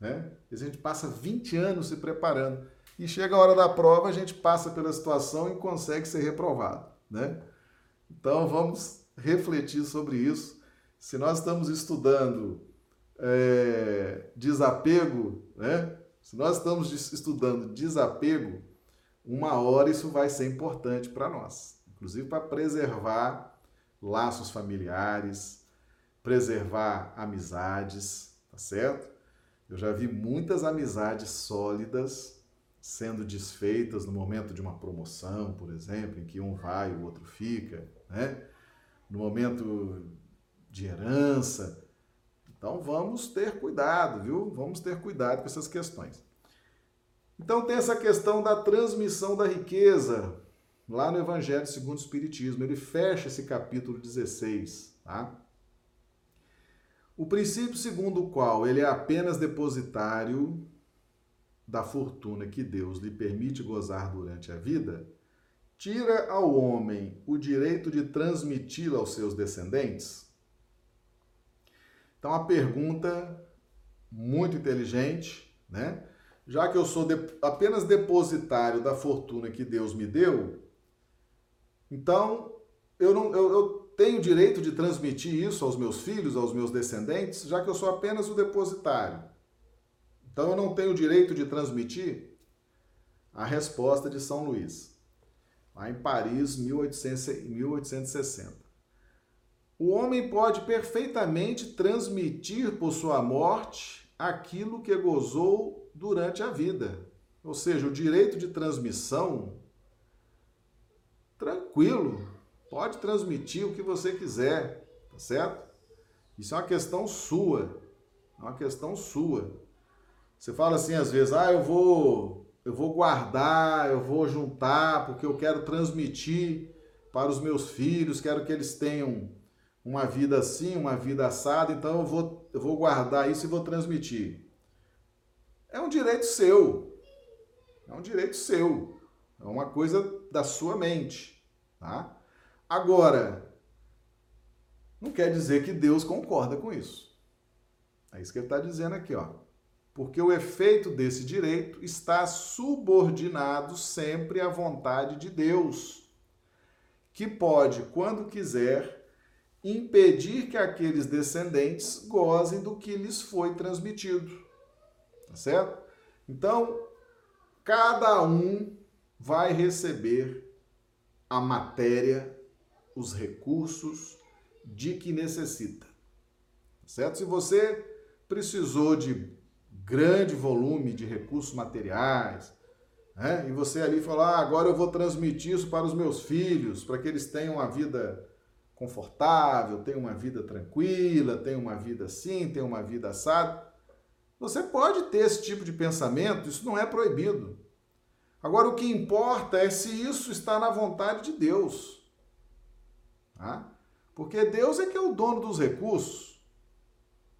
S1: Né? E a gente passa 20 anos se preparando e chega a hora da prova, a gente passa pela situação e consegue ser reprovado, né? Então vamos refletir sobre isso. Se nós estamos estudando é, desapego, né? Se nós estamos estudando desapego, uma hora isso vai ser importante para nós, inclusive para preservar laços familiares, preservar amizades, tá certo? Eu já vi muitas amizades sólidas sendo desfeitas no momento de uma promoção, por exemplo, em que um vai e o outro fica, né? no momento de herança. Então vamos ter cuidado, viu? Vamos ter cuidado com essas questões. Então tem essa questão da transmissão da riqueza lá no Evangelho segundo o Espiritismo. Ele fecha esse capítulo 16, tá? O princípio segundo o qual ele é apenas depositário da fortuna que Deus lhe permite gozar durante a vida, tira ao homem o direito de transmiti-la aos seus descendentes? Então, a pergunta muito inteligente, né? Já que eu sou de, apenas depositário da fortuna que Deus me deu, então eu, não, eu, eu tenho direito de transmitir isso aos meus filhos, aos meus descendentes, já que eu sou apenas o depositário. Então eu não tenho direito de transmitir? A resposta de São Luís, lá em Paris, 1860. O homem pode perfeitamente transmitir por sua morte aquilo que gozou durante a vida. Ou seja, o direito de transmissão, tranquilo, pode transmitir o que você quiser, tá certo? Isso é uma questão sua, é uma questão sua. Você fala assim às vezes, ah, eu vou, eu vou guardar, eu vou juntar, porque eu quero transmitir para os meus filhos, quero que eles tenham uma vida assim, uma vida assada, então eu vou, eu vou guardar isso e vou transmitir. É um direito seu. É um direito seu. É uma coisa da sua mente, tá? Agora, não quer dizer que Deus concorda com isso. É isso que ele está dizendo aqui, ó. Porque o efeito desse direito está subordinado sempre à vontade de Deus, que pode, quando quiser, impedir que aqueles descendentes gozem do que lhes foi transmitido. Tá certo? Então, cada um vai receber a matéria, os recursos de que necessita. Tá certo? Se você precisou de grande volume de recursos materiais, né? e você ali falou, ah, agora eu vou transmitir isso para os meus filhos, para que eles tenham uma vida confortável, tem uma vida tranquila, tem uma vida assim, tem uma vida assada. Você pode ter esse tipo de pensamento, isso não é proibido. Agora, o que importa é se isso está na vontade de Deus. Tá? Porque Deus é que é o dono dos recursos.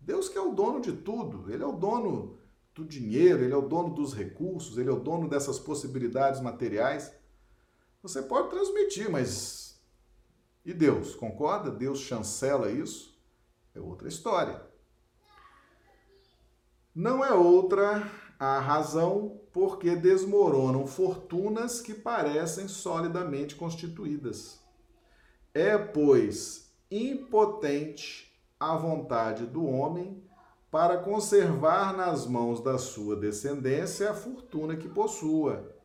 S1: Deus que é o dono de tudo. Ele é o dono do dinheiro, ele é o dono dos recursos, ele é o dono dessas possibilidades materiais. Você pode transmitir, mas e Deus, concorda? Deus chancela isso? É outra história. Não é outra a razão porque desmoronam fortunas que parecem solidamente constituídas. É, pois, impotente a vontade do homem para conservar nas mãos da sua descendência a fortuna que possua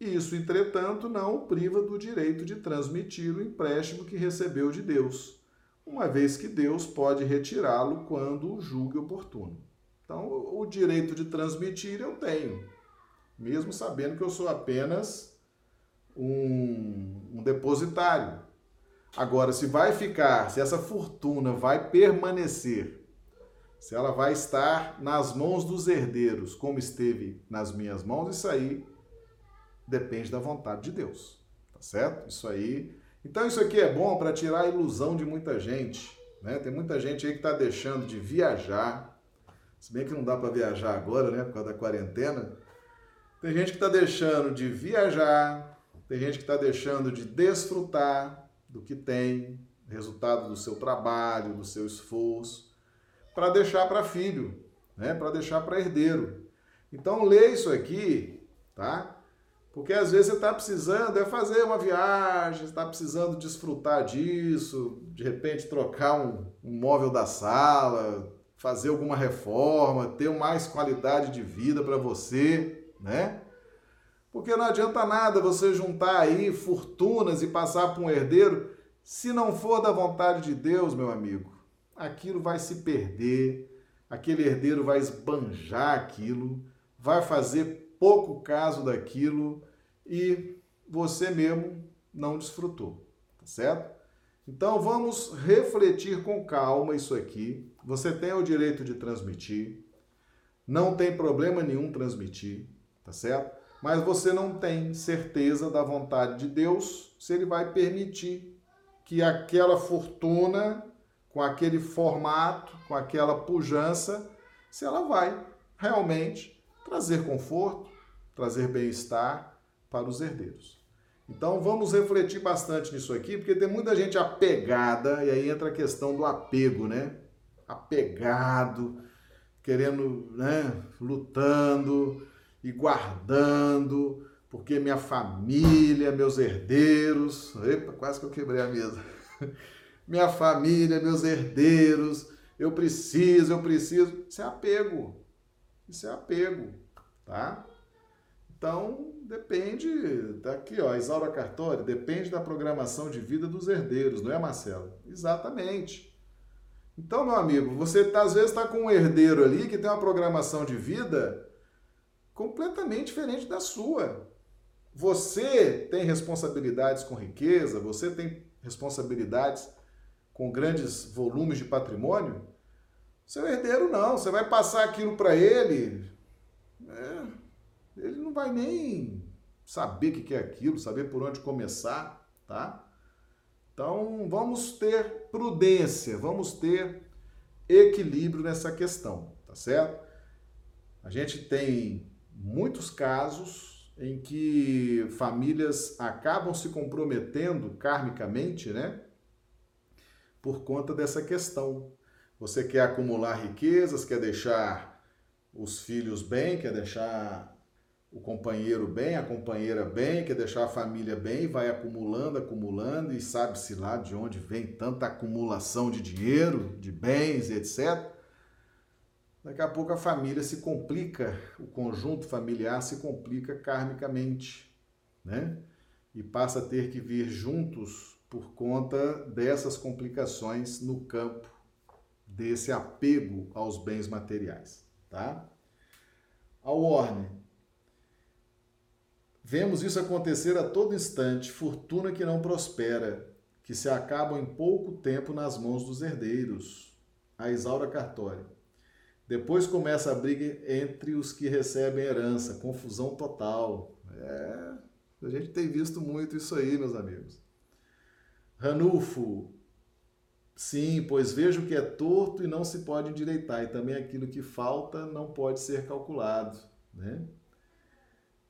S1: isso, entretanto, não o priva do direito de transmitir o empréstimo que recebeu de Deus, uma vez que Deus pode retirá-lo quando o julgue oportuno. Então, o direito de transmitir eu tenho, mesmo sabendo que eu sou apenas um, um depositário. Agora, se vai ficar, se essa fortuna vai permanecer, se ela vai estar nas mãos dos herdeiros, como esteve nas minhas mãos, isso aí depende da vontade de Deus. Tá certo? Isso aí. Então, isso aqui é bom para tirar a ilusão de muita gente. Né? Tem muita gente aí que está deixando de viajar. Se bem que não dá para viajar agora, né? Por causa da quarentena. Tem gente que está deixando de viajar. Tem gente que está deixando de desfrutar do que tem, resultado do seu trabalho, do seu esforço, para deixar para filho, né? Para deixar para herdeiro. Então, lê isso aqui, tá? Porque às vezes você está precisando é fazer uma viagem, está precisando desfrutar disso, de repente trocar um, um, móvel da sala, fazer alguma reforma, ter mais qualidade de vida para você, né? Porque não adianta nada você juntar aí fortunas e passar para um herdeiro, se não for da vontade de Deus, meu amigo. Aquilo vai se perder, aquele herdeiro vai esbanjar aquilo, vai fazer pouco caso daquilo e você mesmo não desfrutou, tá certo? Então vamos refletir com calma isso aqui. Você tem o direito de transmitir, não tem problema nenhum transmitir, tá certo? Mas você não tem certeza da vontade de Deus se ele vai permitir que aquela fortuna com aquele formato, com aquela pujança, se ela vai realmente trazer conforto, trazer bem-estar para os herdeiros. Então vamos refletir bastante nisso aqui, porque tem muita gente apegada, e aí entra a questão do apego, né? Apegado, querendo, né, lutando e guardando, porque minha família, meus herdeiros, epa, quase que eu quebrei a mesa. minha família, meus herdeiros, eu preciso, eu preciso. Isso é apego. Isso é apego, tá? Então, depende, tá aqui, ó, Isaura Cartori, depende da programação de vida dos herdeiros, não é, Marcelo? Exatamente. Então, meu amigo, você tá, às vezes está com um herdeiro ali que tem uma programação de vida completamente diferente da sua. Você tem responsabilidades com riqueza, você tem responsabilidades com grandes volumes de patrimônio. Seu herdeiro não, você vai passar aquilo para ele. É, ele não vai nem saber o que é aquilo, saber por onde começar, tá? Então, vamos ter prudência, vamos ter equilíbrio nessa questão, tá certo? A gente tem muitos casos em que famílias acabam se comprometendo karmicamente, né? Por conta dessa questão. Você quer acumular riquezas, quer deixar os filhos bem, quer deixar o companheiro bem, a companheira bem, quer deixar a família bem, vai acumulando, acumulando e sabe-se lá de onde vem tanta acumulação de dinheiro, de bens, etc. Daqui a pouco a família se complica, o conjunto familiar se complica karmicamente, né? E passa a ter que vir juntos por conta dessas complicações no campo desse apego aos bens materiais, tá? A Warner Vemos isso acontecer a todo instante, fortuna que não prospera, que se acabam em pouco tempo nas mãos dos herdeiros. A Isaura Cartori. Depois começa a briga entre os que recebem herança, confusão total. É, a gente tem visto muito isso aí, meus amigos. Ranulfo, sim, pois vejo que é torto e não se pode endireitar, e também aquilo que falta não pode ser calculado, né?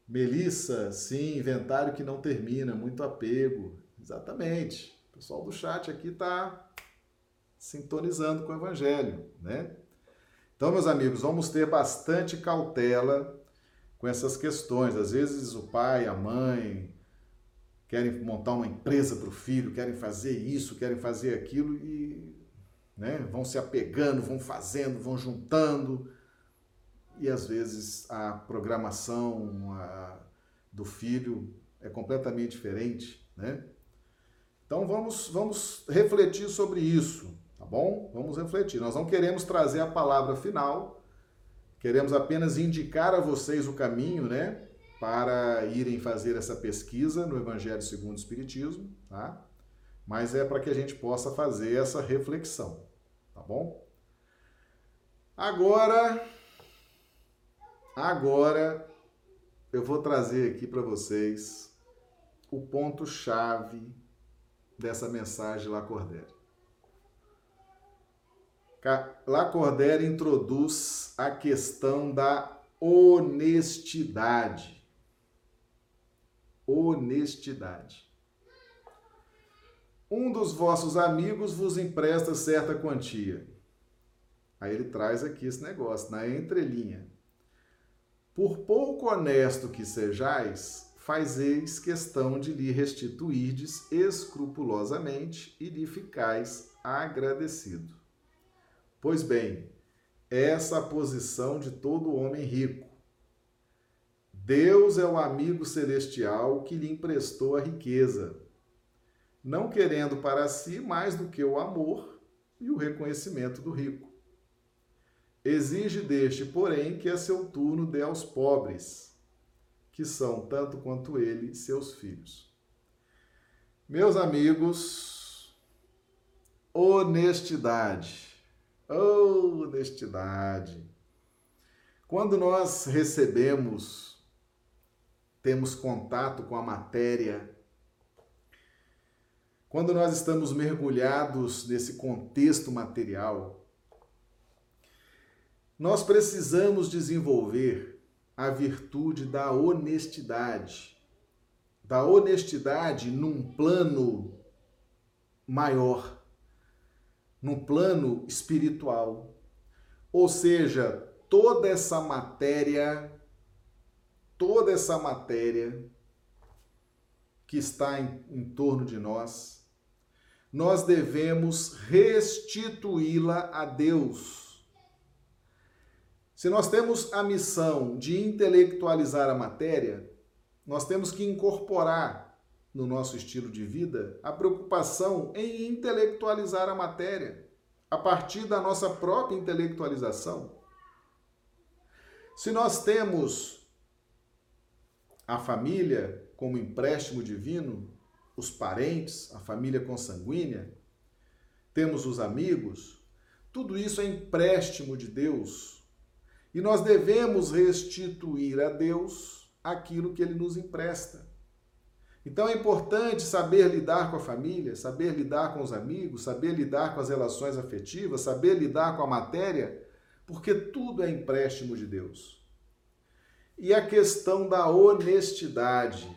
S1: Melissa, sim, inventário que não termina, muito apego. Exatamente. O pessoal do chat aqui está sintonizando com o evangelho, né? Então, meus amigos, vamos ter bastante cautela com essas questões. Às vezes o pai, a mãe querem montar uma empresa para o filho, querem fazer isso, querem fazer aquilo e né, vão se apegando, vão fazendo, vão juntando e às vezes a programação a, do filho é completamente diferente, né? Então vamos, vamos refletir sobre isso, tá bom? Vamos refletir. Nós não queremos trazer a palavra final, queremos apenas indicar a vocês o caminho, né? Para irem fazer essa pesquisa no Evangelho segundo o Espiritismo, tá? Mas é para que a gente possa fazer essa reflexão, tá bom? Agora Agora eu vou trazer aqui para vocês o ponto chave dessa mensagem Lacordaire. Lacordaire introduz a questão da honestidade. Honestidade. Um dos vossos amigos vos empresta certa quantia. Aí ele traz aqui esse negócio, na entrelinha. Por pouco honesto que sejais, fazeis questão de lhe restituirdes escrupulosamente e lhe ficais agradecido. Pois bem, essa a posição de todo homem rico. Deus é o amigo celestial que lhe emprestou a riqueza, não querendo para si mais do que o amor e o reconhecimento do rico. Exige deste, porém, que a seu turno dê aos pobres, que são, tanto quanto ele, seus filhos. Meus amigos, honestidade. Oh, honestidade. Quando nós recebemos, temos contato com a matéria, quando nós estamos mergulhados nesse contexto material, nós precisamos desenvolver a virtude da honestidade. Da honestidade num plano maior, num plano espiritual. Ou seja, toda essa matéria, toda essa matéria que está em, em torno de nós, nós devemos restituí-la a Deus. Se nós temos a missão de intelectualizar a matéria, nós temos que incorporar no nosso estilo de vida a preocupação em intelectualizar a matéria, a partir da nossa própria intelectualização. Se nós temos a família como empréstimo divino, os parentes, a família consanguínea, temos os amigos, tudo isso é empréstimo de Deus. E nós devemos restituir a Deus aquilo que ele nos empresta. Então é importante saber lidar com a família, saber lidar com os amigos, saber lidar com as relações afetivas, saber lidar com a matéria, porque tudo é empréstimo de Deus. E a questão da honestidade,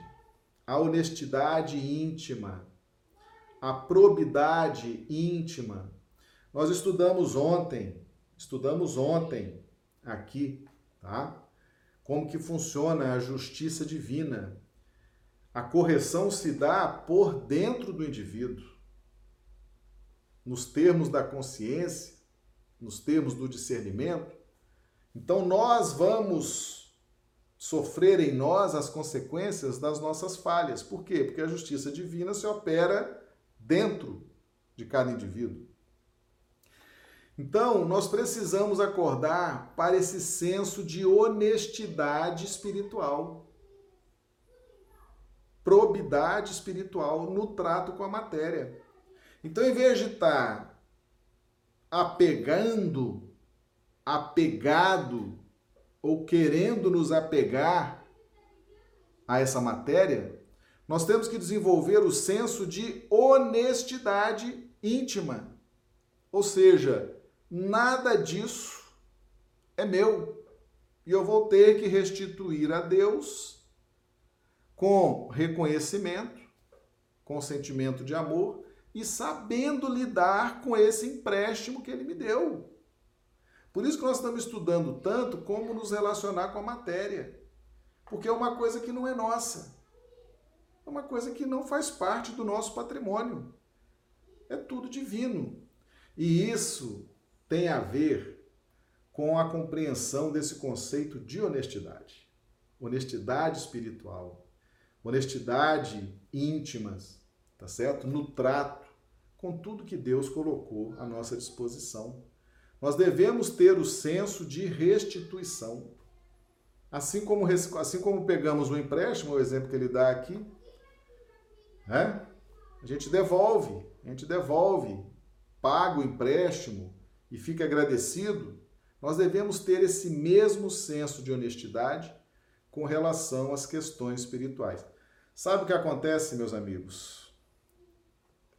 S1: a honestidade íntima, a probidade íntima. Nós estudamos ontem, estudamos ontem aqui, tá? Como que funciona a justiça divina a correção se dá por dentro do indivíduo, nos termos da consciência, nos termos do discernimento. Então nós vamos sofrer em nós as consequências das nossas falhas. Por quê? Porque a justiça divina se opera dentro de cada indivíduo. Então, nós precisamos acordar para esse senso de honestidade espiritual probidade espiritual no trato com a matéria. Então, em vez de estar apegando, apegado ou querendo nos apegar a essa matéria, nós temos que desenvolver o senso de honestidade íntima. Ou seja, nada disso é meu. E eu vou ter que restituir a Deus com reconhecimento, com sentimento de amor e sabendo lidar com esse empréstimo que ele me deu. Por isso que nós estamos estudando tanto como nos relacionar com a matéria. Porque é uma coisa que não é nossa. É uma coisa que não faz parte do nosso patrimônio. É tudo divino. E isso tem a ver com a compreensão desse conceito de honestidade. Honestidade espiritual honestidade íntimas, tá certo? No trato com tudo que Deus colocou à nossa disposição. Nós devemos ter o senso de restituição. Assim como, assim como pegamos o empréstimo, o exemplo que ele dá aqui, né? a gente devolve, a gente devolve, paga o empréstimo e fica agradecido. Nós devemos ter esse mesmo senso de honestidade com relação às questões espirituais. Sabe o que acontece, meus amigos?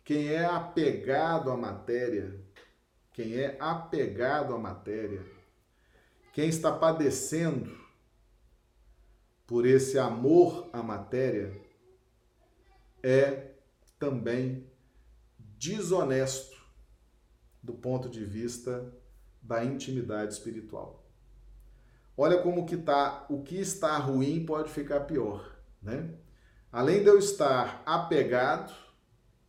S1: Quem é apegado à matéria, quem é apegado à matéria, quem está padecendo por esse amor à matéria, é também desonesto do ponto de vista da intimidade espiritual. Olha como que tá, o que está ruim pode ficar pior, né? Além de eu estar apegado,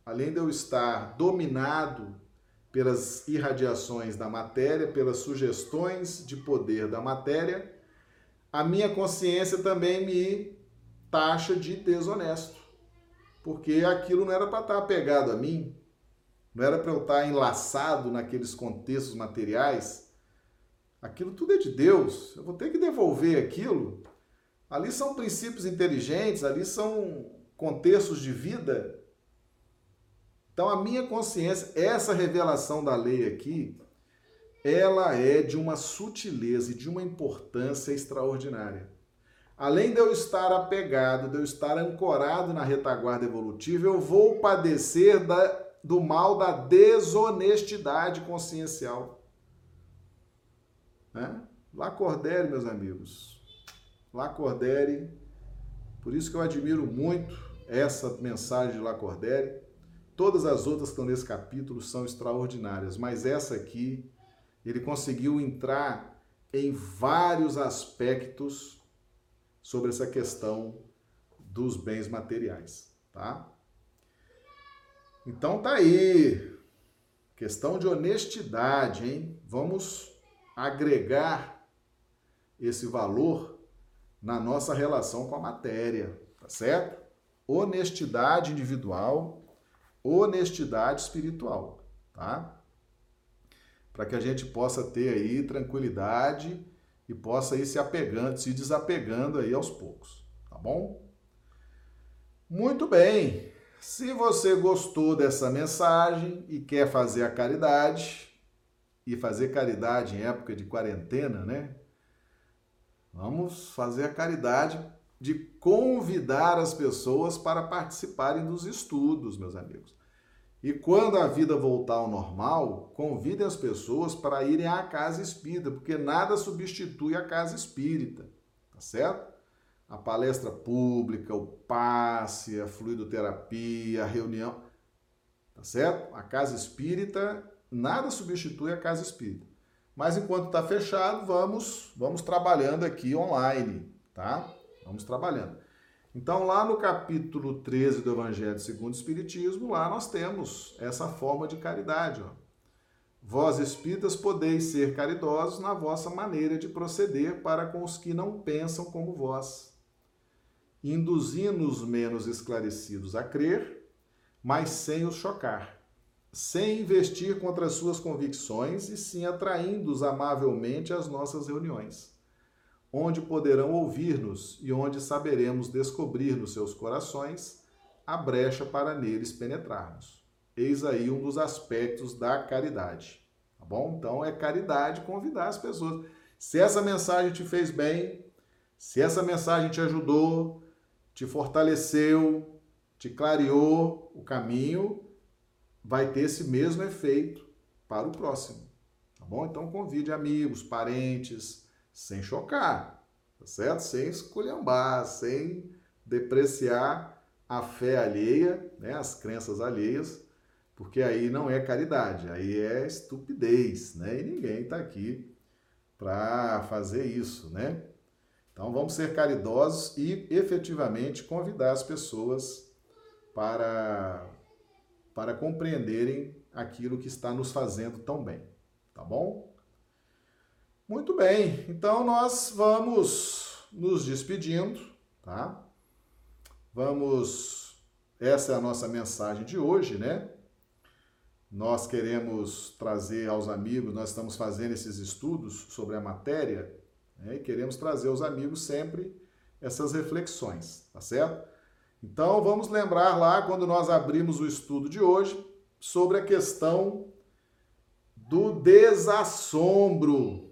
S1: além de eu estar dominado pelas irradiações da matéria, pelas sugestões de poder da matéria, a minha consciência também me taxa de desonesto. Porque aquilo não era para estar apegado a mim, não era para eu estar enlaçado naqueles contextos materiais. Aquilo tudo é de Deus. Eu vou ter que devolver aquilo Ali são princípios inteligentes, ali são contextos de vida. Então, a minha consciência, essa revelação da lei aqui, ela é de uma sutileza e de uma importância extraordinária. além de eu estar apegado, de eu estar ancorado na retaguarda evolutiva, eu vou padecer da, do mal da desonestidade consciencial. Né? Lacordere, meus amigos. Lacordere. Por isso que eu admiro muito essa mensagem de Lacordere. Todas as outras que estão nesse capítulo são extraordinárias, mas essa aqui, ele conseguiu entrar em vários aspectos sobre essa questão dos bens materiais, tá? Então tá aí. Questão de honestidade, hein? Vamos agregar esse valor na nossa relação com a matéria, tá certo? Honestidade individual, honestidade espiritual, tá? Para que a gente possa ter aí tranquilidade e possa ir se apegando, se desapegando aí aos poucos, tá bom? Muito bem. Se você gostou dessa mensagem e quer fazer a caridade, e fazer caridade em época de quarentena, né? Vamos fazer a caridade de convidar as pessoas para participarem dos estudos, meus amigos. E quando a vida voltar ao normal, convidem as pessoas para irem à casa espírita, porque nada substitui a casa espírita, tá certo? A palestra pública, o passe, a fluidoterapia, a reunião, tá certo? A casa espírita, nada substitui a casa espírita. Mas enquanto está fechado, vamos, vamos trabalhando aqui online, tá? Vamos trabalhando. Então, lá no capítulo 13 do Evangelho segundo o Espiritismo, lá nós temos essa forma de caridade. Ó. Vós, espíritas, podeis ser caridosos na vossa maneira de proceder para com os que não pensam como vós, induzindo os menos esclarecidos a crer, mas sem os chocar, sem investir contra as suas convicções e sim atraindo-os amavelmente às nossas reuniões onde poderão ouvir-nos e onde saberemos descobrir nos seus corações a brecha para neles penetrarmos. Eis aí um dos aspectos da caridade. Tá bom? Então é caridade convidar as pessoas. Se essa mensagem te fez bem, se essa mensagem te ajudou, te fortaleceu, te clareou o caminho, vai ter esse mesmo efeito para o próximo. Tá bom? Então convide amigos, parentes, sem chocar, tá certo? Sem esculhambar, sem depreciar a fé alheia, né? as crenças alheias, porque aí não é caridade, aí é estupidez, né? E ninguém está aqui para fazer isso, né? Então vamos ser caridosos e efetivamente convidar as pessoas para para compreenderem aquilo que está nos fazendo tão bem, tá bom? Muito bem, então nós vamos nos despedindo, tá? Vamos. Essa é a nossa mensagem de hoje, né? Nós queremos trazer aos amigos, nós estamos fazendo esses estudos sobre a matéria né? e queremos trazer aos amigos sempre essas reflexões, tá certo? Então vamos lembrar lá quando nós abrimos o estudo de hoje sobre a questão do desassombro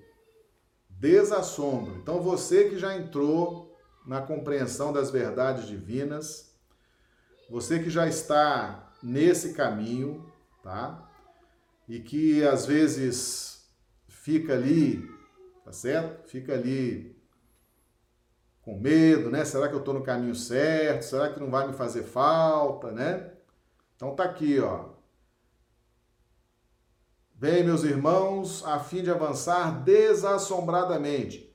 S1: desassombro. Então você que já entrou na compreensão das verdades divinas, você que já está nesse caminho, tá? E que às vezes fica ali, tá certo? Fica ali com medo, né? Será que eu estou no caminho certo? Será que não vai me fazer falta, né? Então tá aqui, ó. Bem, meus irmãos, a fim de avançar desassombradamente.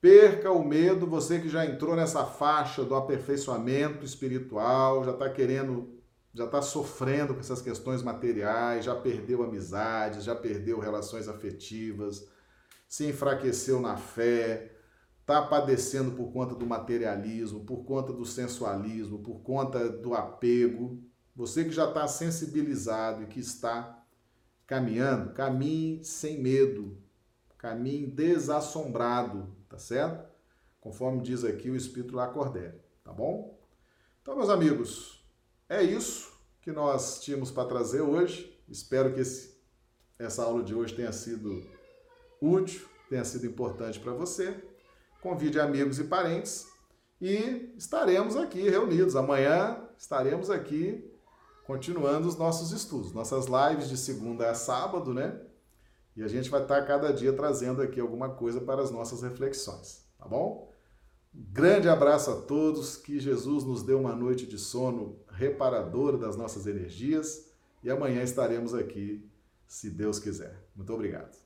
S1: Perca o medo, você que já entrou nessa faixa do aperfeiçoamento espiritual, já está querendo, já está sofrendo com essas questões materiais, já perdeu amizades, já perdeu relações afetivas, se enfraqueceu na fé, está padecendo por conta do materialismo, por conta do sensualismo, por conta do apego. Você que já está sensibilizado e que está caminhando, caminhe sem medo, caminhe desassombrado, tá certo? Conforme diz aqui o Espírito Lacordaire, tá bom? Então, meus amigos, é isso que nós tínhamos para trazer hoje. Espero que esse, essa aula de hoje tenha sido útil, tenha sido importante para você. Convide amigos e parentes e estaremos aqui reunidos. Amanhã estaremos aqui continuando os nossos estudos, nossas lives de segunda a sábado, né? E a gente vai estar cada dia trazendo aqui alguma coisa para as nossas reflexões, tá bom? Grande abraço a todos, que Jesus nos dê uma noite de sono reparadora das nossas energias e amanhã estaremos aqui, se Deus quiser. Muito obrigado.